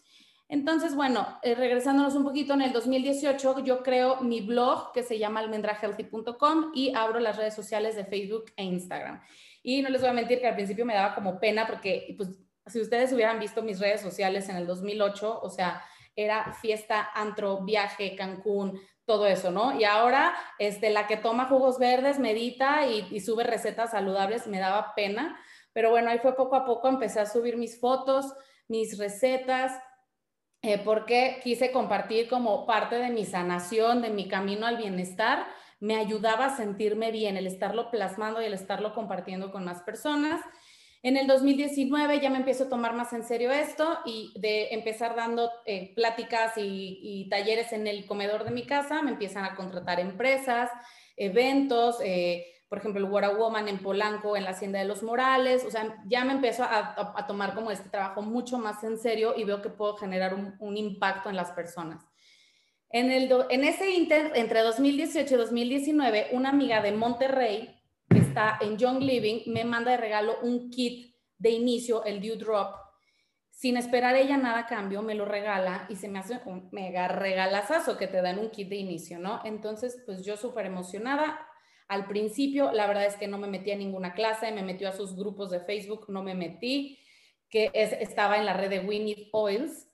Entonces, bueno, eh, regresándonos un poquito, en el 2018 yo creo mi blog que se llama almendrahealthy.com y abro las redes sociales de Facebook e Instagram. Y no les voy a mentir que al principio me daba como pena porque, pues, si ustedes hubieran visto mis redes sociales en el 2008, o sea, era fiesta, antro, viaje, Cancún, todo eso, ¿no? Y ahora, este, la que toma jugos verdes, medita y, sube recetas saludables, me daba pena, pero bueno, ahí fue poco a poco, empecé a subir mis fotos, mis recetas, eh, porque quise compartir como parte de mi sanación, de mi camino al bienestar, me ayudaba a sentirme bien, el estarlo plasmando y el estarlo compartiendo con más personas. En el 2019 ya me empiezo a tomar más en serio esto y de empezar dando eh, pláticas y, talleres en el comedor de mi casa, me empiezan a contratar empresas, eventos, eh, por ejemplo, el Water Woman en Polanco, en la Hacienda de los Morales, o sea, ya me empiezo a, tomar como este trabajo mucho más en serio y veo que puedo generar un, impacto en las personas. En, el en ese inter, entre 2018 y 2019, una amiga de Monterrey está en Young Living, me manda de regalo un kit de inicio, el Dew Drop. Sin esperar ella nada a cambio, me lo regala y se me hace un mega regalazazo que te dan un kit de inicio, ¿no? Entonces, pues yo súper emocionada. Al principio, la verdad es que no me metí a ninguna clase, me metió a sus grupos de Facebook, no me metí, que estaba en la red de Winnie Oils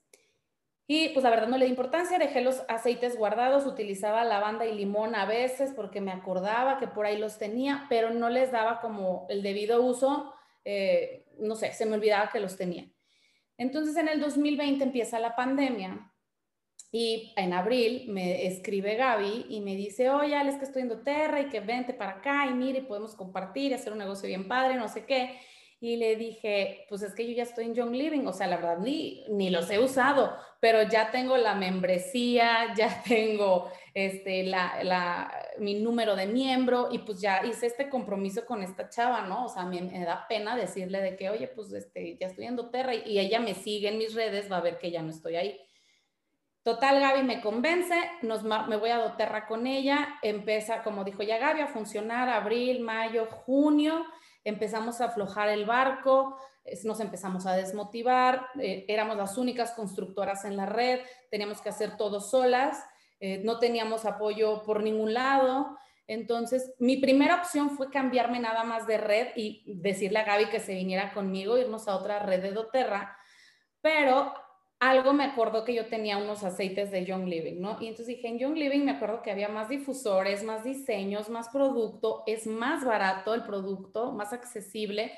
y pues la verdad no le di importancia, dejé los aceites guardados, utilizaba lavanda y limón a veces porque me acordaba que por ahí los tenía, pero no les daba como el debido uso, eh, no sé, se me olvidaba que los tenía. Entonces en el 2020 empieza la pandemia y en abril me escribe Gaby y me dice, oye, es que estoy en Doterra y que vente para acá y mire, podemos compartir, hacer un negocio bien padre, no sé qué. Y le dije, pues es que yo ya estoy en Young Living, o sea, la verdad ni, ni los he usado, pero ya tengo la membresía, ya tengo este, la, la, mi número de miembro y pues ya hice este compromiso con esta chava, ¿no? O sea, me, da pena decirle de que, oye, pues este, ya estoy en doTERRA y ella me sigue en mis redes, va a ver que ya no estoy ahí. Total, Gaby me convence, nos, me voy a doTERRA con ella, empieza, como dijo ya Gaby, a funcionar abril, mayo, junio empezamos a aflojar el barco, nos empezamos a desmotivar, eh, éramos las únicas constructoras en la red, teníamos que hacer todo solas, eh, no teníamos apoyo por ningún lado. Entonces, mi primera opción fue cambiarme nada más de red y decirle a Gaby que se viniera conmigo, irnos a otra red de doTERRA, pero algo me acordó que yo tenía unos aceites de Young Living, ¿no? Y entonces dije, en Young Living me acuerdo que había más difusores, más diseños, más producto, es más barato el producto, más accesible.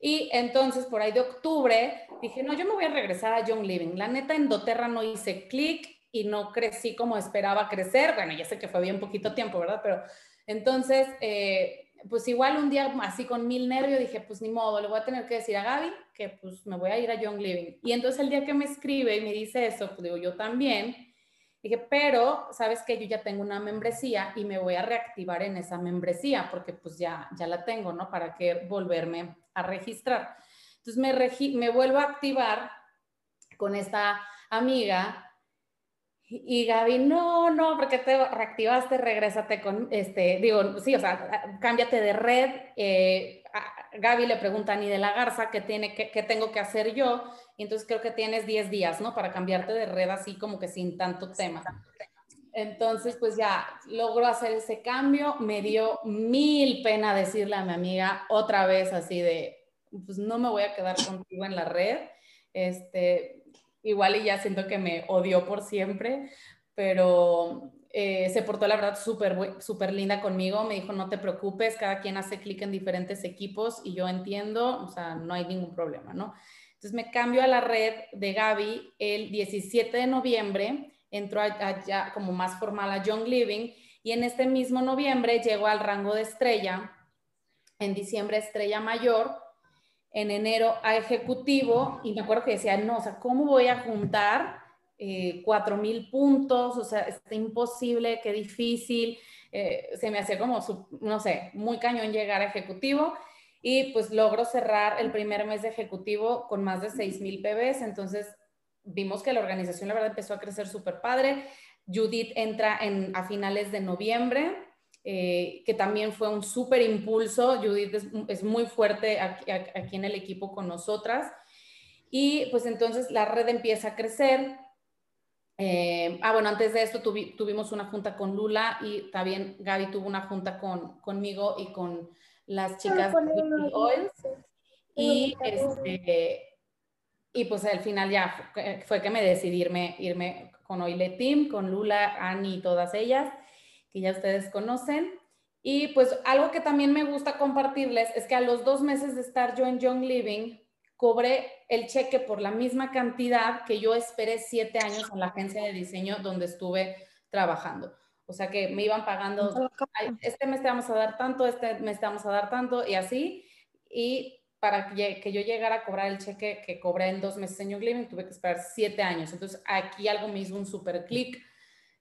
Y entonces por ahí de octubre dije, no, yo me voy a regresar a Young Living. La neta en doTERRA no hice clic y no crecí como esperaba crecer. Bueno, ya sé que fue bien poquito tiempo, ¿verdad? Pero entonces... Eh, pues igual un día así con mil nervios dije, pues ni modo, le voy a tener que decir a Gaby que pues me voy a ir a Young Living. Y entonces el día que me escribe y me dice eso, pues digo, yo también. Dije, pero sabes que yo ya tengo una membresía y me voy a reactivar en esa membresía porque pues ya, ya la tengo, ¿no? ¿Para qué volverme a registrar? Entonces me, me vuelvo a activar con esta amiga y Gaby, no, no, porque te reactivaste, regrésate con, este, digo, sí, o sea, cámbiate de red. Eh, Gaby le pregunta a Ni de la Garza qué, tiene, qué, tengo que hacer yo, y entonces creo que tienes 10 días, ¿no? Para cambiarte de red así como que sin tanto tema. Entonces, pues ya logro hacer ese cambio, me dio mil pena decirle a mi amiga otra vez así de, pues no me voy a quedar contigo en la red, este, igual y ya siento que me odió por siempre, pero eh, se portó la verdad súper súper linda conmigo, me dijo, no te preocupes, cada quien hace clic en diferentes equipos y yo entiendo, o sea, no hay ningún problema, ¿no? Entonces me cambio a la red de Gaby el 17 de noviembre, entro allá como más formal a Young Living y en este mismo noviembre llego al rango de estrella, en diciembre estrella mayor, en enero a ejecutivo y me acuerdo que decía, no, o sea, ¿cómo voy a juntar eh, cuatro mil puntos? O sea, está imposible, qué difícil. Eh, se me hacía como, no sé, muy cañón llegar a ejecutivo y pues logro cerrar el primer mes de ejecutivo con más de 6 mil PBs. Entonces vimos que la organización, la verdad, empezó a crecer súper padre. Judith entra en, a finales de noviembre, eh, que también fue un súper impulso. Judith es, muy fuerte aquí, aquí, en el equipo con nosotras. Y pues entonces la red empieza a crecer. Eh, ah, bueno, antes de esto tuvimos una junta con Lula y también Gaby tuvo una junta con, conmigo y con las chicas de Oils. Y, este, y pues al final ya fue, que me decidí irme, irme con Oile Team, con Lula, Annie y todas ellas, que ya ustedes conocen. Y pues algo que también me gusta compartirles es que a los dos meses de estar yo en Young Living, cobré el cheque por la misma cantidad que yo esperé siete años en la agencia de diseño donde estuve trabajando. O sea que me iban pagando, este mes te vamos a dar tanto, este mes te vamos a dar tanto y así. Y para que, yo llegara a cobrar el cheque que cobré en dos meses en Young Living, tuve que esperar siete años. Entonces aquí algo me hizo un super clic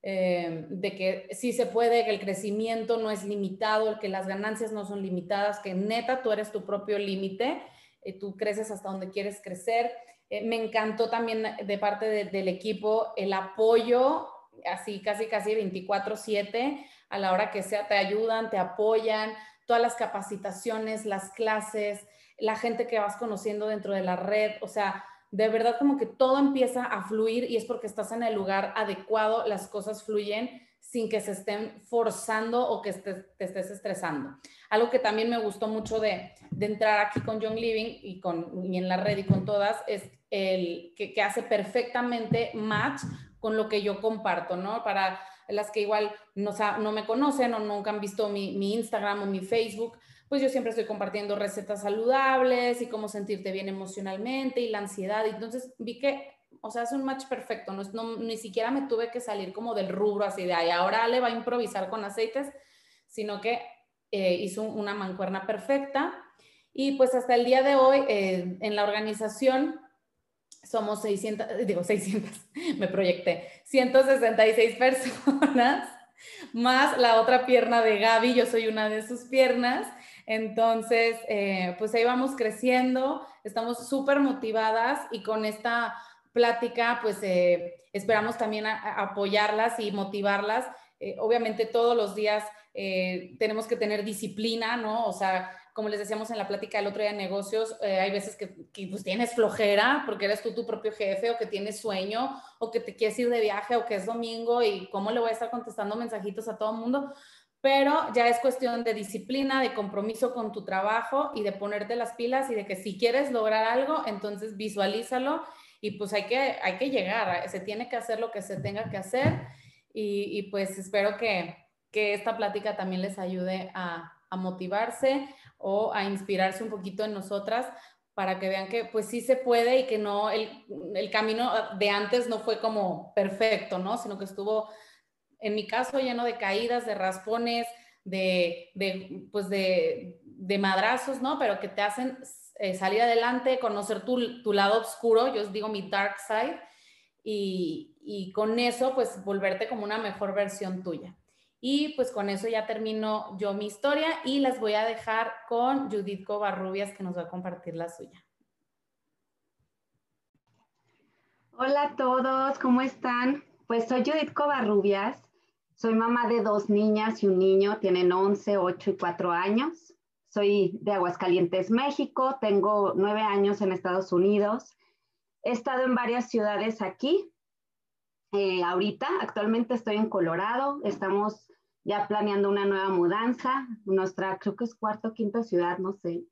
eh, de que sí se puede, que el crecimiento no es limitado, que las ganancias no son limitadas, que neta tú eres tu propio límite, eh, tú creces hasta donde quieres crecer. Eh, me encantó también de parte del equipo el apoyo así casi, casi 24/7, a la hora que sea, te ayudan, te apoyan, todas las capacitaciones, las clases, la gente que vas conociendo dentro de la red, o sea, de verdad como que todo empieza a fluir y es porque estás en el lugar adecuado, las cosas fluyen sin que se estén forzando o que te, estés estresando. Algo que también me gustó mucho de, entrar aquí con Young Living y, con, y en la red y con todas es el que, hace perfectamente match con lo que yo comparto, ¿no? Para las que igual no, no me conocen o nunca han visto mi, Instagram o mi Facebook, pues yo siempre estoy compartiendo recetas saludables y cómo sentirte bien emocionalmente y la ansiedad. Entonces vi que, o sea, es un match perfecto, no, no, ni siquiera me tuve que salir como del rubro así de, ahí ahora le va a improvisar con aceites, sino que eh, hizo una mancuerna perfecta. Y pues hasta el día de hoy eh, en la organización somos 600, digo 600, me proyecté, 166 personas, más la otra pierna de Gaby, yo soy una de sus piernas. Entonces, eh, pues ahí vamos creciendo, estamos súper motivadas y con esta plática, pues eh, esperamos también apoyarlas y motivarlas. Eh, obviamente todos los días tenemos que tener disciplina, ¿no? O sea, como les decíamos en la plática del otro día de negocios, eh, hay veces que, pues, tienes flojera porque eres tú tu propio jefe o que tienes sueño o que te quieres ir de viaje o que es domingo y cómo le voy a estar contestando mensajitos a todo el mundo. Pero ya es cuestión de disciplina, de compromiso con tu trabajo y de ponerte las pilas y de que si quieres lograr algo, entonces visualízalo y pues hay que, hay que llegar, se tiene que hacer lo que se tenga que hacer y, pues espero que, que esta plática también les ayude a, a motivarse, o a inspirarse un poquito en nosotras para que vean que pues sí se puede y que no, el, el camino de antes no fue como perfecto, ¿no? Sino que estuvo, en mi caso, lleno de caídas, de raspones, de, de pues de, de, madrazos, ¿no? Pero que te hacen eh, salir adelante, conocer tu, tu, lado oscuro, yo os digo mi dark side, y, y con eso pues volverte como una mejor versión tuya. Y pues con eso ya termino yo mi historia y las voy a dejar con Judith Covarrubias que nos va a compartir la suya. Hola a todos, ¿cómo están? Pues soy Judith Covarrubias, soy mamá de dos niñas y un niño, tienen 11, 8 y 4 años. Soy de Aguascalientes, México, tengo nueve años en Estados Unidos. He estado en varias ciudades aquí. Eh, ahorita, actualmente estoy en Colorado, estamos ya planeando una nueva mudanza, nuestra, creo que es cuarta o quinta ciudad, no sé.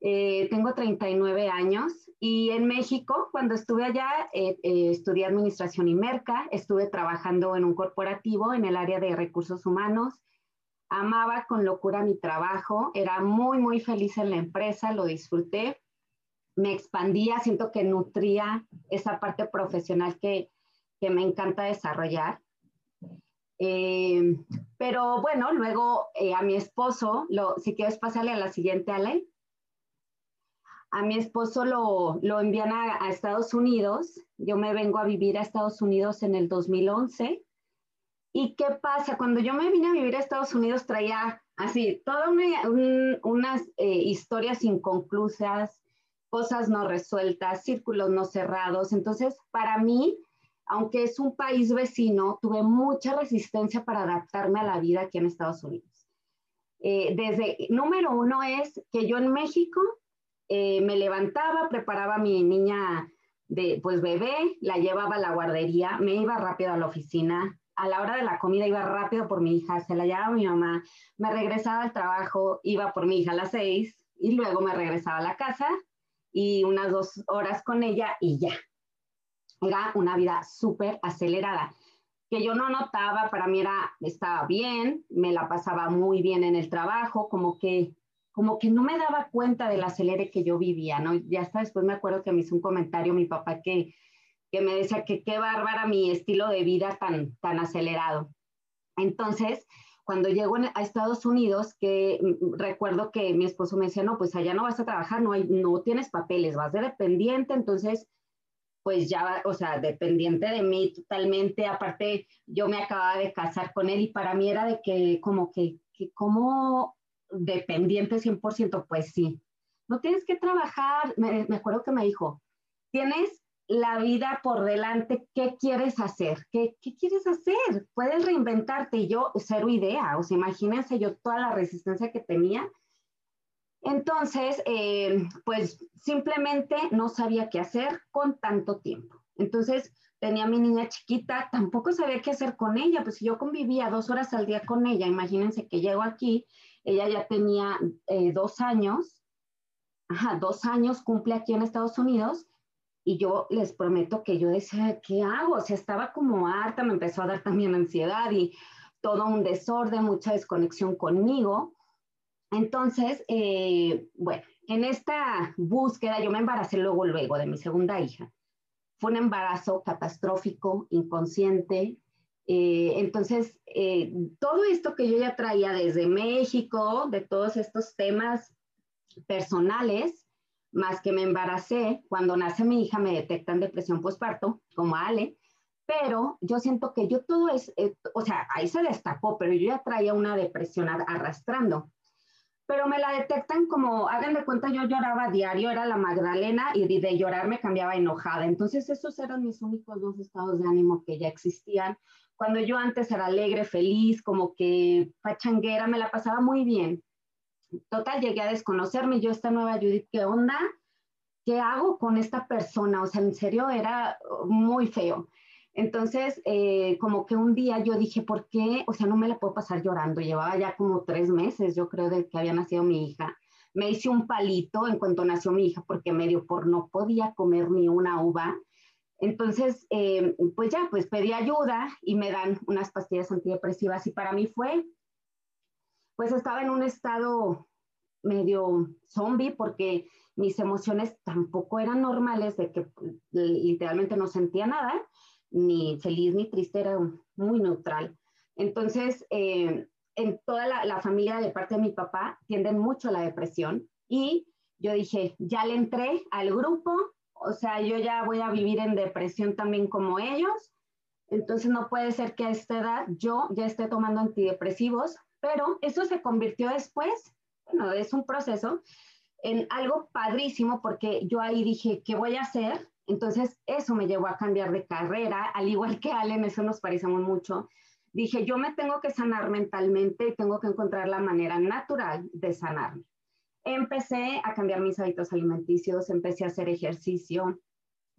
Eh, tengo 39 años y en México, cuando estuve allá, eh, eh, estudié administración y merca, estuve trabajando en un corporativo en el área de recursos humanos. Amaba con locura mi trabajo, era muy, muy feliz en la empresa, lo disfruté, me expandía, siento que nutría esa parte profesional que, que me encanta desarrollar. pero bueno, luego a mi esposo, lo, si quieres pasarle a la siguiente, Ale a mi esposo lo, lo envían a, Estados Unidos. Yo me vengo a vivir a Estados Unidos en el 2011. ¿Y qué pasa? Cuando yo me vine a vivir a Estados Unidos traía así todas unas eh, historias inconclusas, cosas no resueltas, círculos no cerrados. Entonces, para mí, aunque es un país vecino, tuve mucha resistencia para adaptarme a la vida aquí en Estados Unidos. Eh, desde, número uno es que yo en México eh, me levantaba, preparaba a mi niña de pues bebé, la llevaba a la guardería, me iba rápido a la oficina, a la hora de la comida iba rápido por mi hija, se la llevaba mi mamá, me regresaba al trabajo, iba por mi hija a las seis y luego me regresaba a la casa y unas dos horas con ella y ya. Era una vida súper acelerada, que yo no notaba, para mí era, estaba bien, me la pasaba muy bien en el trabajo, como que como que no me daba cuenta del acelere que yo vivía, ¿no? Ya hasta después me acuerdo que me hizo un comentario mi papá que, que me decía que qué bárbara mi estilo de vida tan, tan acelerado. Entonces, cuando llego a Estados Unidos, que mm, recuerdo que mi esposo me decía, no, pues allá no vas a trabajar, no, hay, no tienes papeles, vas de dependiente, entonces, pues ya, o sea, dependiente de mí totalmente, aparte yo me acababa de casar con él y para mí era de que como que, que cómo dependiente 100%, pues sí. No tienes que trabajar, me, acuerdo que me dijo, tienes la vida por delante, ¿qué quieres hacer? ¿Qué, ¿Qué, quieres hacer? Puedes reinventarte. Y yo, cero idea, o sea, imagínense yo toda la resistencia que tenía. Entonces, eh, pues simplemente no sabía qué hacer con tanto tiempo. Entonces, tenía mi niña chiquita, tampoco sabía qué hacer con ella, pues yo convivía dos horas al día con ella, imagínense que llego aquí ella ya tenía eh, dos años, ajá, dos años cumple aquí en Estados Unidos y yo les prometo que yo decía, ¿qué hago? O sea, estaba como harta, me empezó a dar también ansiedad y todo un desorden, mucha desconexión conmigo. Entonces, eh, bueno, en esta búsqueda yo me embaracé luego, luego de mi segunda hija. Fue un embarazo catastrófico, inconsciente, eh, entonces, eh, todo esto que yo ya traía desde México, de todos estos temas personales, más que me embaracé, cuando nace mi hija me detectan depresión postparto, como Ale, pero yo siento que yo todo es, eh, o sea, ahí se destapó, pero yo ya traía una depresión arrastrando. Pero me la detectan como, hagan de cuenta, yo lloraba diario, era la Magdalena, y de llorar me cambiaba enojada. Entonces, esos eran mis únicos dos estados de ánimo que ya existían cuando yo antes era alegre, feliz, como que pachanguera, me la pasaba muy bien. Total, llegué a desconocerme, yo esta nueva Judith, ¿qué onda? ¿Qué hago con esta persona? O sea, en serio era muy feo. Entonces, eh, como que un día yo dije, ¿por qué? O sea, no me la puedo pasar llorando. Llevaba ya como tres meses, yo creo, de que había nacido mi hija. Me hice un palito en cuanto nació mi hija porque medio por no podía comer ni una uva. Entonces, eh, pues ya, pues pedí ayuda y me dan unas pastillas antidepresivas y para mí fue, pues estaba en un estado medio zombie porque mis emociones tampoco eran normales, de que literalmente no sentía nada, ni feliz ni triste, era muy neutral. Entonces, eh, en toda la, familia de parte de mi papá tienden mucho a la depresión y yo dije, ya le entré al grupo, o sea, yo ya voy a vivir en depresión también como ellos, entonces no puede ser que a esta edad yo ya esté tomando antidepresivos, pero eso se convirtió después, bueno, es un proceso, en algo padrísimo porque yo ahí dije, ¿qué voy a hacer? Entonces eso me llevó a cambiar de carrera, al igual que Allen, eso nos parecemos mucho. Dije, yo me tengo que sanar mentalmente y tengo que encontrar la manera natural de sanarme empecé a cambiar mis hábitos alimenticios, empecé a hacer ejercicio,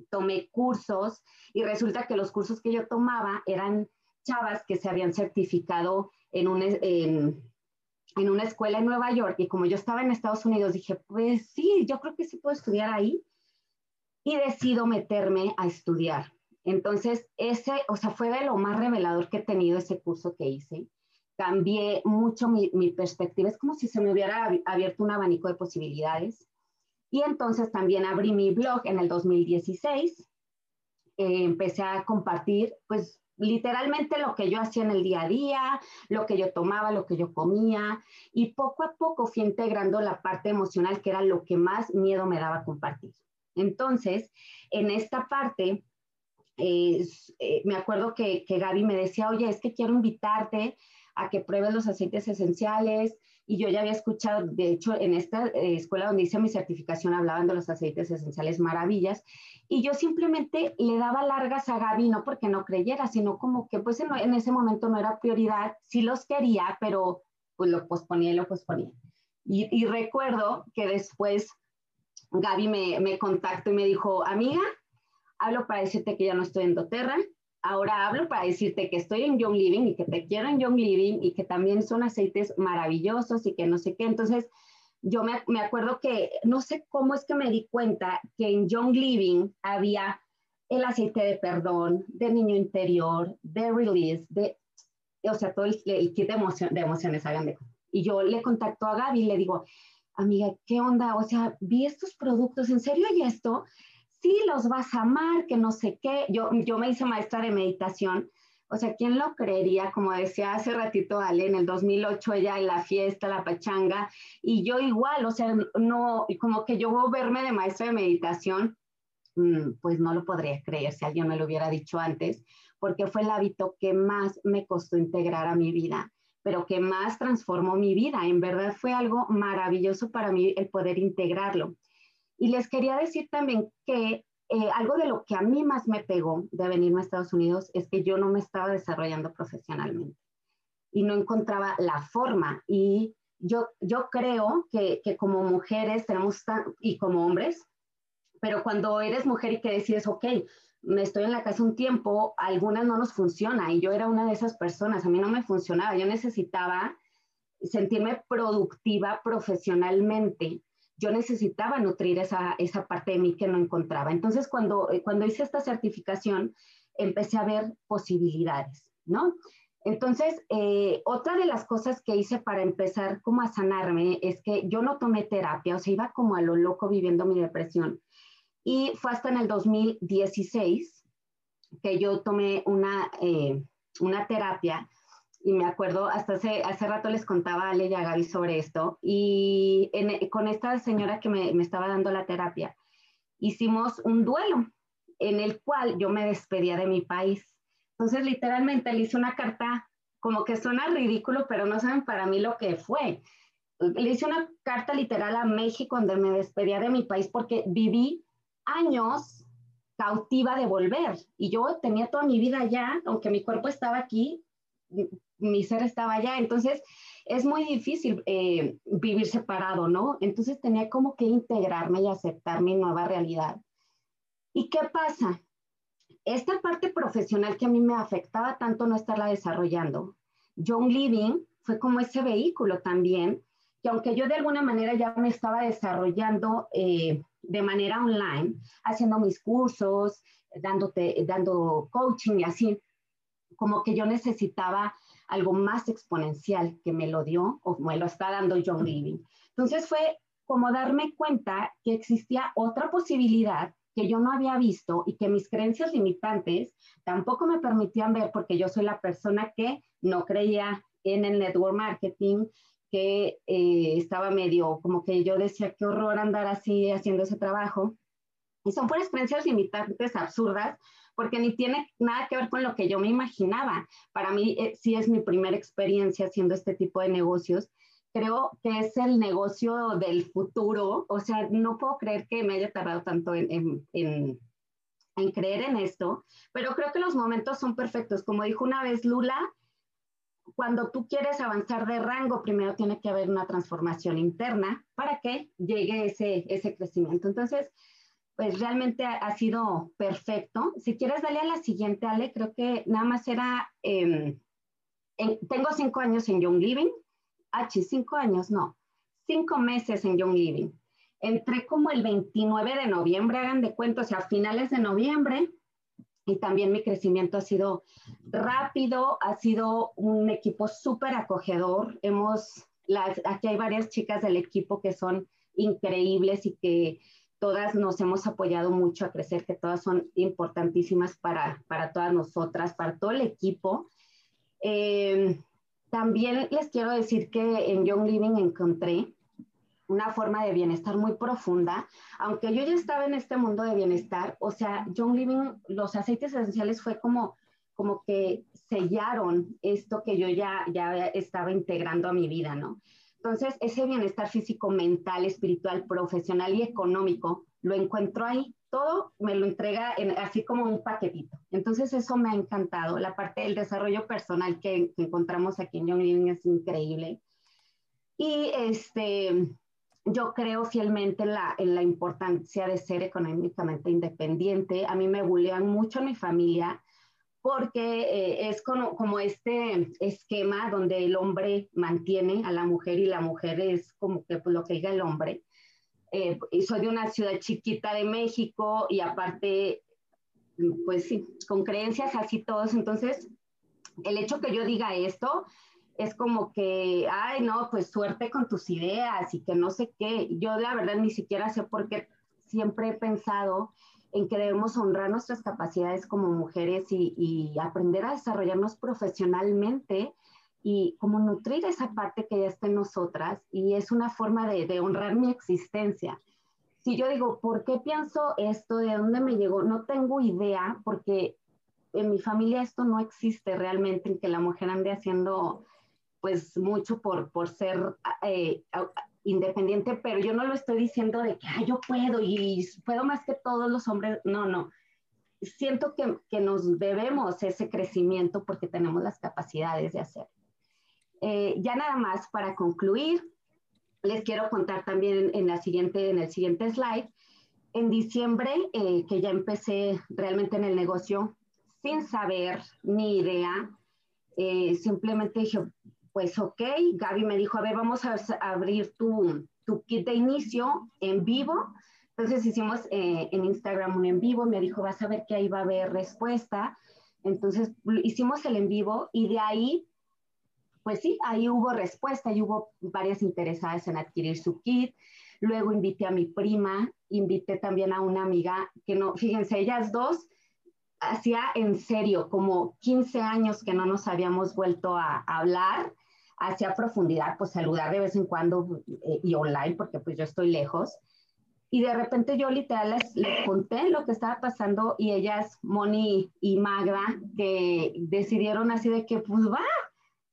tomé cursos y resulta que los cursos que yo tomaba eran chavas que se habían certificado en, un, en, una escuela en Nueva York y como yo estaba en Estados Unidos, dije, pues sí, yo creo que sí puedo estudiar ahí y decido meterme a estudiar. Entonces, ese, o sea, fue de lo más revelador que he tenido ese curso que hice. Cambié mucho mi, mi perspectiva, es como si se me hubiera abierto un abanico de posibilidades. Y entonces también abrí mi blog en el 2016. Eh, empecé a compartir, pues, literalmente lo que yo hacía en el día a día, lo que yo tomaba, lo que yo comía, y poco a poco fui integrando la parte emocional, que era lo que más miedo me daba compartir. Entonces, en esta parte, eh, me acuerdo que, que Gaby me decía, oye, es que quiero invitarte a que pruebes los aceites esenciales. Y yo ya había escuchado, de hecho, en esta eh, escuela donde hice mi certificación hablaban de los aceites esenciales maravillas. Y yo simplemente le daba largas a Gaby, no porque no creyera, sino como que pues en, ese momento no era prioridad. Sí los quería, pero pues lo posponía y lo posponía. Y, y recuerdo que después Gaby me, me contactó y me dijo, amiga, hablo para decirte que ya no estoy en doTERRA, ahora hablo para decirte que estoy en Young Living y que te quiero en Young Living y que también son aceites maravillosos y que no sé qué. Entonces, yo me, me acuerdo que no sé cómo es que me di cuenta que en Young Living había el aceite de perdón, de niño interior, de release, de, o sea, todo el, kit de, emoción, de emociones, hagan de. Y yo le contacto a Gaby y le digo, amiga, ¿qué onda? O sea, vi estos productos, ¿en serio hay esto? Sí, los vas a amar, que no sé qué. Yo, yo me hice maestra de meditación. O sea, ¿quién lo creería? Como decía hace ratito Ale, en el 2008 ella en la fiesta, la pachanga, y yo igual, o sea, no, como que yo verme de maestra de meditación, mm, pues no lo podría creer si alguien me lo hubiera dicho antes, porque fue el hábito que más me costó integrar a mi vida, pero que más transformó mi vida. En verdad fue algo maravilloso para mí el poder integrarlo. Y les quería decir también que eh, algo de lo que a mí más me pegó de venirme a Estados Unidos es que yo no me estaba desarrollando profesionalmente y no encontraba la forma. Y yo, yo creo que, que como mujeres tenemos, y como hombres, pero cuando eres mujer y que decides, ok, me estoy en la casa un tiempo, algunas no nos funciona. Y yo era una de esas personas, a mí no me funcionaba, yo necesitaba sentirme productiva profesionalmente yo necesitaba nutrir esa, esa parte de mí que no encontraba. Entonces, cuando, eh, cuando hice esta certificación, empecé a ver posibilidades, ¿no? Entonces, eh, otra de las cosas que hice para empezar como a sanarme es que yo no tomé terapia, o sea, iba como a lo loco viviendo mi depresión. Y fue hasta en el 2016 que yo tomé una, eh, una terapia y me acuerdo, hasta hace, hace rato les contaba a Ale y a Gaby sobre esto, y con esta señora que me, me, estaba dando la terapia, hicimos un duelo en el cual yo me despedía de mi país. Entonces, literalmente le hice una carta, como que suena ridículo, pero no saben para mí lo que fue. Le hice una carta literal a México donde me despedía de mi país porque viví años cautiva de volver y yo tenía toda mi vida allá, aunque mi cuerpo estaba aquí, mi ser estaba allá, entonces es muy difícil eh, vivir separado, ¿no? Entonces tenía como que integrarme y aceptar mi nueva realidad. ¿Y qué pasa? Esta parte profesional que a mí me afectaba tanto no estarla desarrollando. Young Living fue como ese vehículo también, que aunque yo de alguna manera ya me estaba desarrollando eh, de manera online, haciendo mis cursos, dándote, dando coaching y así, como que yo necesitaba algo más exponencial que me lo dio o me lo está dando John Living. Entonces fue como darme cuenta que existía otra posibilidad que yo no había visto y que mis creencias limitantes tampoco me permitían ver porque yo soy la persona que no creía en el network marketing, que eh, estaba medio como que yo decía, qué horror andar así haciendo ese trabajo. Y son puras creencias limitantes absurdas porque ni tiene nada que ver con lo que yo me imaginaba. Para mí eh, sí es mi primera experiencia haciendo este tipo de negocios. Creo que es el negocio del futuro. O sea, no puedo creer que me haya tardado tanto en, en, en creer en esto, pero creo que los momentos son perfectos. Como dijo una vez Lula, cuando tú quieres avanzar de rango, primero tiene que haber una transformación interna para que llegue ese, ese crecimiento. Entonces, pues realmente ha, sido perfecto. Si quieres, dale a la siguiente, Ale, creo que nada más era, em, tengo cinco años en Young Living ah, cinco años, no, cinco meses en Young Living. Entré como el 29 de noviembre, hagan de cuenta, o sea, finales de noviembre, y también mi crecimiento ha sido rápido, ha sido un equipo súper acogedor. Hemos, las, aquí hay varias chicas del equipo que son increíbles y que todas nos hemos apoyado mucho a crecer, que todas son importantísimas para, para todas nosotras, para todo el equipo. Eh, también les quiero decir que en Young Living encontré una forma de bienestar muy profunda, aunque yo ya estaba en este mundo de bienestar, o sea, Young Living, los aceites esenciales fue como, como que sellaron esto que yo ya, ya estaba integrando a mi vida, ¿no? Entonces, ese bienestar físico, mental, espiritual, profesional y económico, lo encuentro ahí. Todo me lo entrega así como un paquetito. Entonces, eso me ha encantado. La parte del desarrollo personal que, encontramos aquí en Young Living es increíble. Y este, yo creo fielmente en la, en la importancia de ser económicamente independiente. A mí me bulean mucho en mi familia porque eh, es como, como, este esquema donde el hombre mantiene a la mujer y la mujer es como que pues, lo que diga el hombre. Eh, soy de una ciudad chiquita de México y aparte, pues sí, con creencias así todos. Entonces, el hecho que yo diga esto es como que, ay, no, pues suerte con tus ideas y que no sé qué. Yo la verdad ni siquiera sé por qué siempre he pensado en que debemos honrar nuestras capacidades como mujeres y, aprender a desarrollarnos profesionalmente y como nutrir esa parte que ya está en nosotras y es una forma de, de, honrar mi existencia. Si yo digo, ¿por qué pienso esto? ¿De dónde me llegó? No tengo idea porque en mi familia esto no existe realmente, en que la mujer ande haciendo pues mucho por, por ser eh, independiente, pero yo no lo estoy diciendo de que yo puedo y puedo más que todos los hombres, no, no. Siento que, que nos debemos ese crecimiento porque tenemos las capacidades de hacer. Eh, ya nada más para concluir, les quiero contar también en, la siguiente, en el siguiente slide. En diciembre, eh, que ya empecé realmente en el negocio, sin saber ni idea, eh, simplemente dije, pues ok, Gaby me dijo, a ver, vamos a, abrir tu, kit de inicio en vivo. Entonces hicimos eh, en Instagram un en vivo, me dijo, vas a ver que ahí va a haber respuesta. Entonces hicimos el en vivo y de ahí, pues sí, ahí hubo respuesta y hubo varias interesadas en adquirir su kit. Luego invité a mi prima, invité también a una amiga que no, fíjense, ellas dos hacía en serio como 15 años que no nos habíamos vuelto a, hablar hacia profundidad, pues saludar de vez en cuando eh, y online, porque pues yo estoy lejos. Y de repente yo literal les, les, conté lo que estaba pasando y ellas, Moni y Magda, que decidieron así de que pues va,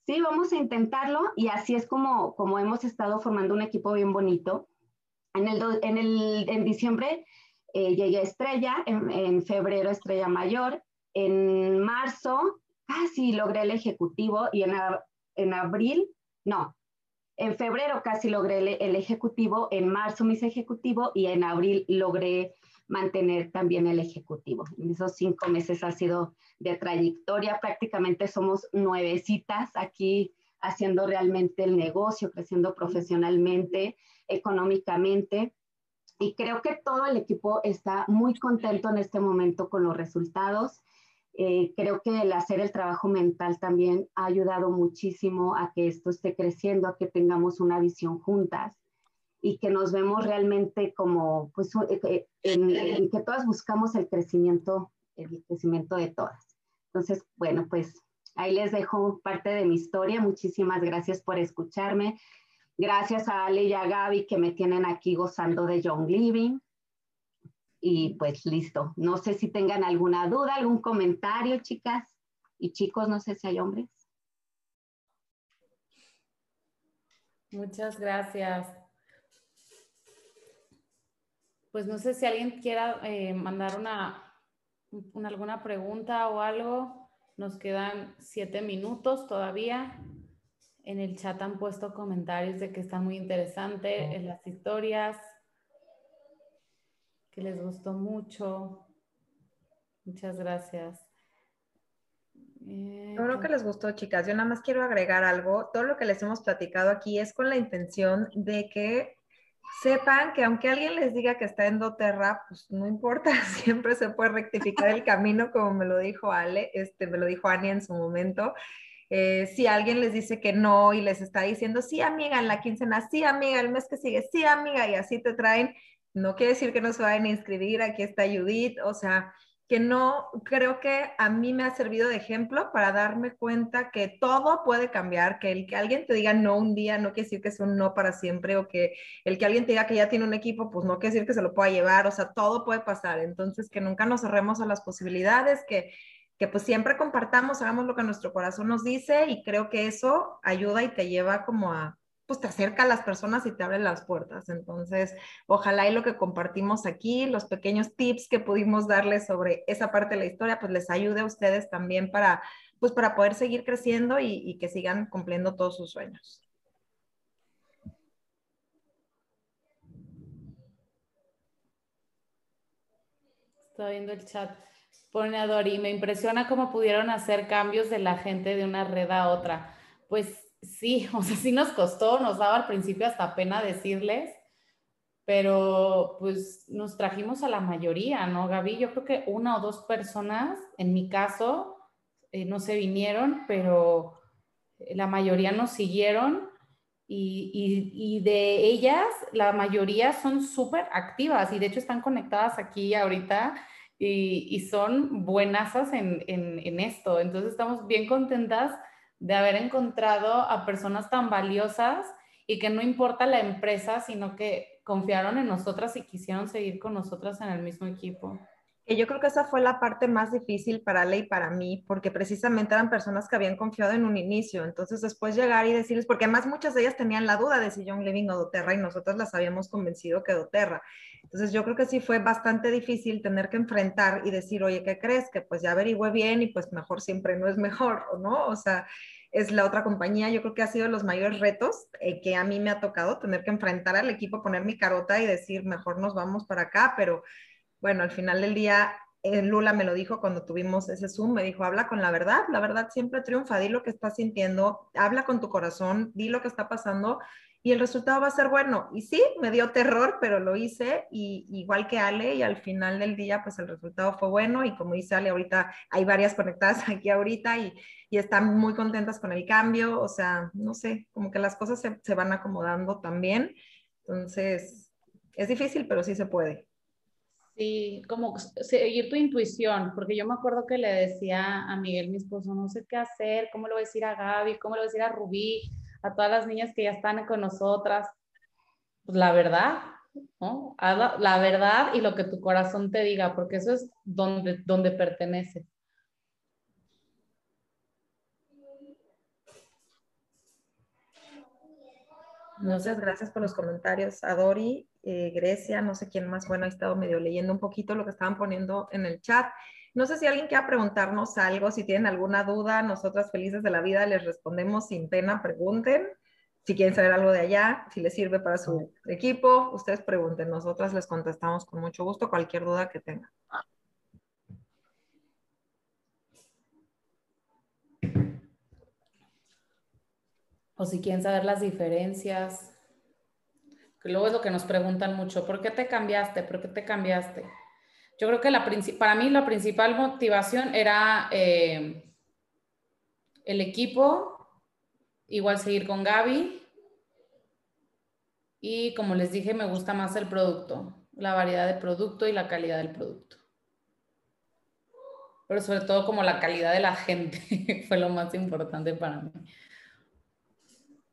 sí, vamos a intentarlo. Y así es como, como hemos estado formando un equipo bien bonito. En, el, en, el, en diciembre eh, llegué a Estrella, en, en febrero Estrella Mayor, en marzo casi logré el ejecutivo y en, en abril, no, en febrero casi logré el, ejecutivo, en marzo mis ejecutivo y en abril logré mantener también el ejecutivo. En esos cinco meses ha sido de trayectoria, prácticamente somos nuevecitas aquí haciendo realmente el negocio, creciendo profesionalmente, económicamente. Y creo que todo el equipo está muy contento en este momento con los resultados. Eh, creo que el hacer el trabajo mental también ha ayudado muchísimo a que esto esté creciendo, a que tengamos una visión juntas y que nos vemos realmente como, pues, eh, eh, en, que todas buscamos el crecimiento, el crecimiento de todas. Entonces, bueno, pues ahí les dejo parte de mi historia. Muchísimas gracias por escucharme. Gracias a Ale y a Gaby que me tienen aquí gozando de Young Living. Y pues listo. No sé si tengan alguna duda, algún comentario, chicas y chicos, no sé si hay hombres. Muchas gracias. Pues no sé si alguien quiera eh, mandar una, una, alguna pregunta o algo. Nos quedan siete minutos todavía. En el chat han puesto comentarios de que está muy interesante en las historias que les gustó mucho. Muchas gracias. Yo creo que les gustó, chicas. Yo nada más quiero agregar algo. Todo lo que les hemos platicado aquí es con la intención de que sepan que aunque alguien les diga que está en doTERRA, pues no importa, siempre se puede rectificar el camino, como me lo dijo Ale, este, me lo dijo Ani en su momento. Eh, si alguien les dice que no y les está diciendo, sí, amiga, en la quincena, sí, amiga, el mes que sigue, sí, amiga, y así te traen, no quiere decir que no se vayan a inscribir, aquí está Judith, o sea, que no, creo que a mí me ha servido de ejemplo para darme cuenta que todo puede cambiar, que el que alguien te diga no un día no quiere decir que sea un no para siempre, o que el que alguien te diga que ya tiene un equipo, pues no quiere decir que se lo pueda llevar, o sea, todo puede pasar, entonces que nunca nos cerremos a las posibilidades, que, que pues siempre compartamos, hagamos lo que nuestro corazón nos dice y creo que eso ayuda y te lleva como a, pues te acerca a las personas y te abre las puertas. Entonces, ojalá y lo que compartimos aquí, los pequeños tips que pudimos darles sobre esa parte de la historia, pues les ayude a ustedes también para, pues para poder seguir creciendo y, que sigan cumpliendo todos sus sueños. Estoy viendo el chat. Pone a Dori, me impresiona cómo pudieron hacer cambios de la gente de una red a otra. Pues sí, o sea, sí nos costó, nos daba al principio hasta pena decirles, pero pues nos trajimos a la mayoría, ¿no, Gaby? Yo creo que una o dos personas, en mi caso, eh, no se vinieron, pero la mayoría nos siguieron y, y, de ellas, la mayoría son súper activas y de hecho están conectadas aquí ahorita y, y son buenasas en, en, en esto. Entonces estamos bien contentas de haber encontrado a personas tan valiosas y que no importa la empresa, sino que confiaron en nosotras y quisieron seguir con nosotras en el mismo equipo. Yo creo que esa fue la parte más difícil para Ale y para mí, porque precisamente eran personas que habían confiado en un inicio. Entonces, después llegar y decirles, porque además muchas de ellas tenían la duda de si John Living o Doterra y nosotras las habíamos convencido que Doterra. Entonces, yo creo que sí fue bastante difícil tener que enfrentar y decir, oye, ¿qué crees? Que pues ya averigüe bien y pues mejor siempre no es mejor, ¿no? O sea, es la otra compañía. Yo creo que ha sido los mayores retos eh, que a mí me ha tocado tener que enfrentar al equipo, poner mi carota y decir, mejor nos vamos para acá, pero bueno, al final del día, eh, Lula me lo dijo cuando tuvimos ese Zoom, me dijo, habla con la verdad, la verdad siempre triunfa, di lo que estás sintiendo, habla con tu corazón, di lo que está pasando y el resultado va a ser bueno. Y sí, me dio terror, pero lo hice y igual que Ale y al final del día, pues el resultado fue bueno y como dice Ale, ahorita hay varias conectadas aquí ahorita y, y están muy contentas con el cambio, o sea, no sé, como que las cosas se, se van acomodando también. Entonces, es difícil, pero sí se puede. Sí, como seguir tu intuición, porque yo me acuerdo que le decía a Miguel, mi esposo, no sé qué hacer, cómo le voy a decir a Gaby, cómo le voy a decir a Rubí, a todas las niñas que ya están con nosotras. Pues la verdad. La verdad y lo que tu corazón te diga, porque eso es donde, donde pertenece. Muchas gracias por los comentarios, Adori, eh, Grecia, no sé quién más, bueno, he estado medio leyendo un poquito lo que estaban poniendo en el chat. No sé si alguien quiera preguntarnos algo, si tienen alguna duda, nosotras felices de la vida les respondemos sin pena, pregunten. Si quieren saber algo de allá, si les sirve para su equipo, ustedes pregunten, nosotras les contestamos con mucho gusto cualquier duda que tengan. o si quieren saber las diferencias. Que luego es lo que nos preguntan mucho, ¿por qué te cambiaste? ¿Por qué te cambiaste? Yo creo que la para mí la principal motivación era eh, el equipo, igual seguir con Gaby. Y como les dije, me gusta más el producto, la variedad de producto y la calidad del producto. Pero sobre todo como la calidad de la gente fue lo más importante para mí.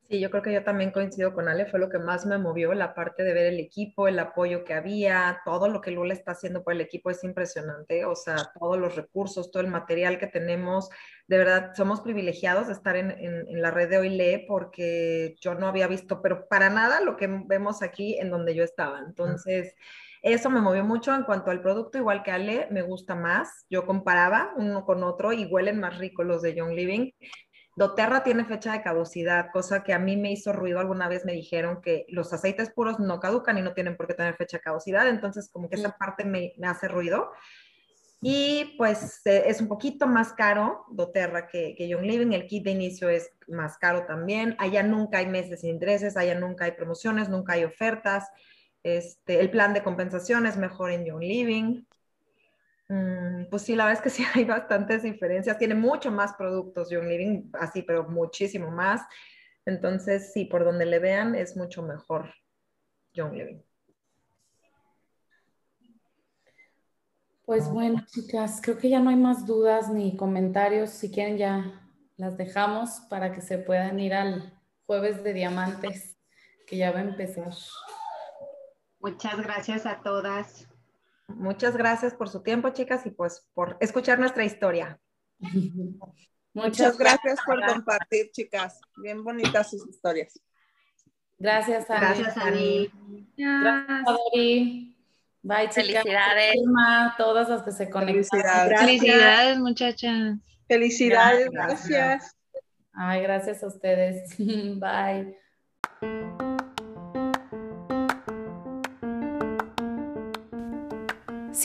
Sí, yo creo que yo también coincido con Ale, fue lo que más me movió, la parte de ver el equipo, el apoyo que había, todo lo que Lula está haciendo por el equipo es impresionante, o sea, todos los recursos, todo el material que tenemos, de verdad, somos privilegiados de estar en, en, la red de OILE porque yo no había visto, pero para nada lo que vemos aquí en donde yo estaba. Entonces, eso me movió mucho en cuanto al producto, igual que Ale, me gusta más. Yo comparaba uno con otro y huelen más ricos los de Young Living doTERRA tiene fecha de caducidad, cosa que a mí me hizo ruido. Alguna vez me dijeron que los aceites puros no caducan y no tienen por qué tener fecha de caducidad, entonces como que esa parte me, hace ruido. Y pues eh, es un poquito más caro doTERRA que, que Young Living. El kit de inicio es más caro también. Allá nunca hay meses sin intereses, allá nunca hay promociones, nunca hay ofertas. Este, el plan de compensación es mejor en Young Living. Mm, pues sí, la verdad es que sí hay bastantes diferencias. Tiene mucho más productos Young Living, así, pero muchísimo más. Entonces, sí, por donde le vean es mucho mejor Young Living. Pues bueno, chicas, creo que ya no hay más dudas ni comentarios. Si quieren, ya las dejamos para que se puedan ir al jueves de diamantes, que ya va a empezar. Muchas gracias a todas. Muchas gracias por su tiempo, chicas, y pues por escuchar nuestra historia. Muchas, gracias, por compartir, chicas. Bien bonitas sus historias. Gracias, Ani. Gracias, Ani. Gracias, Bye, Felicidades. A todas las que se conectaron. Felicidades, muchachas. Felicidades, gracias. Ay, gracias a ustedes. Bye.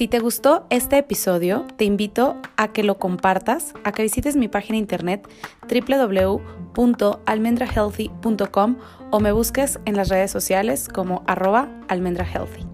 Si te gustó este episodio, te invito a que lo compartas, a que visites mi página internet www.almendrahealthy.com o me busques en las redes sociales como arroba almendrahealthy.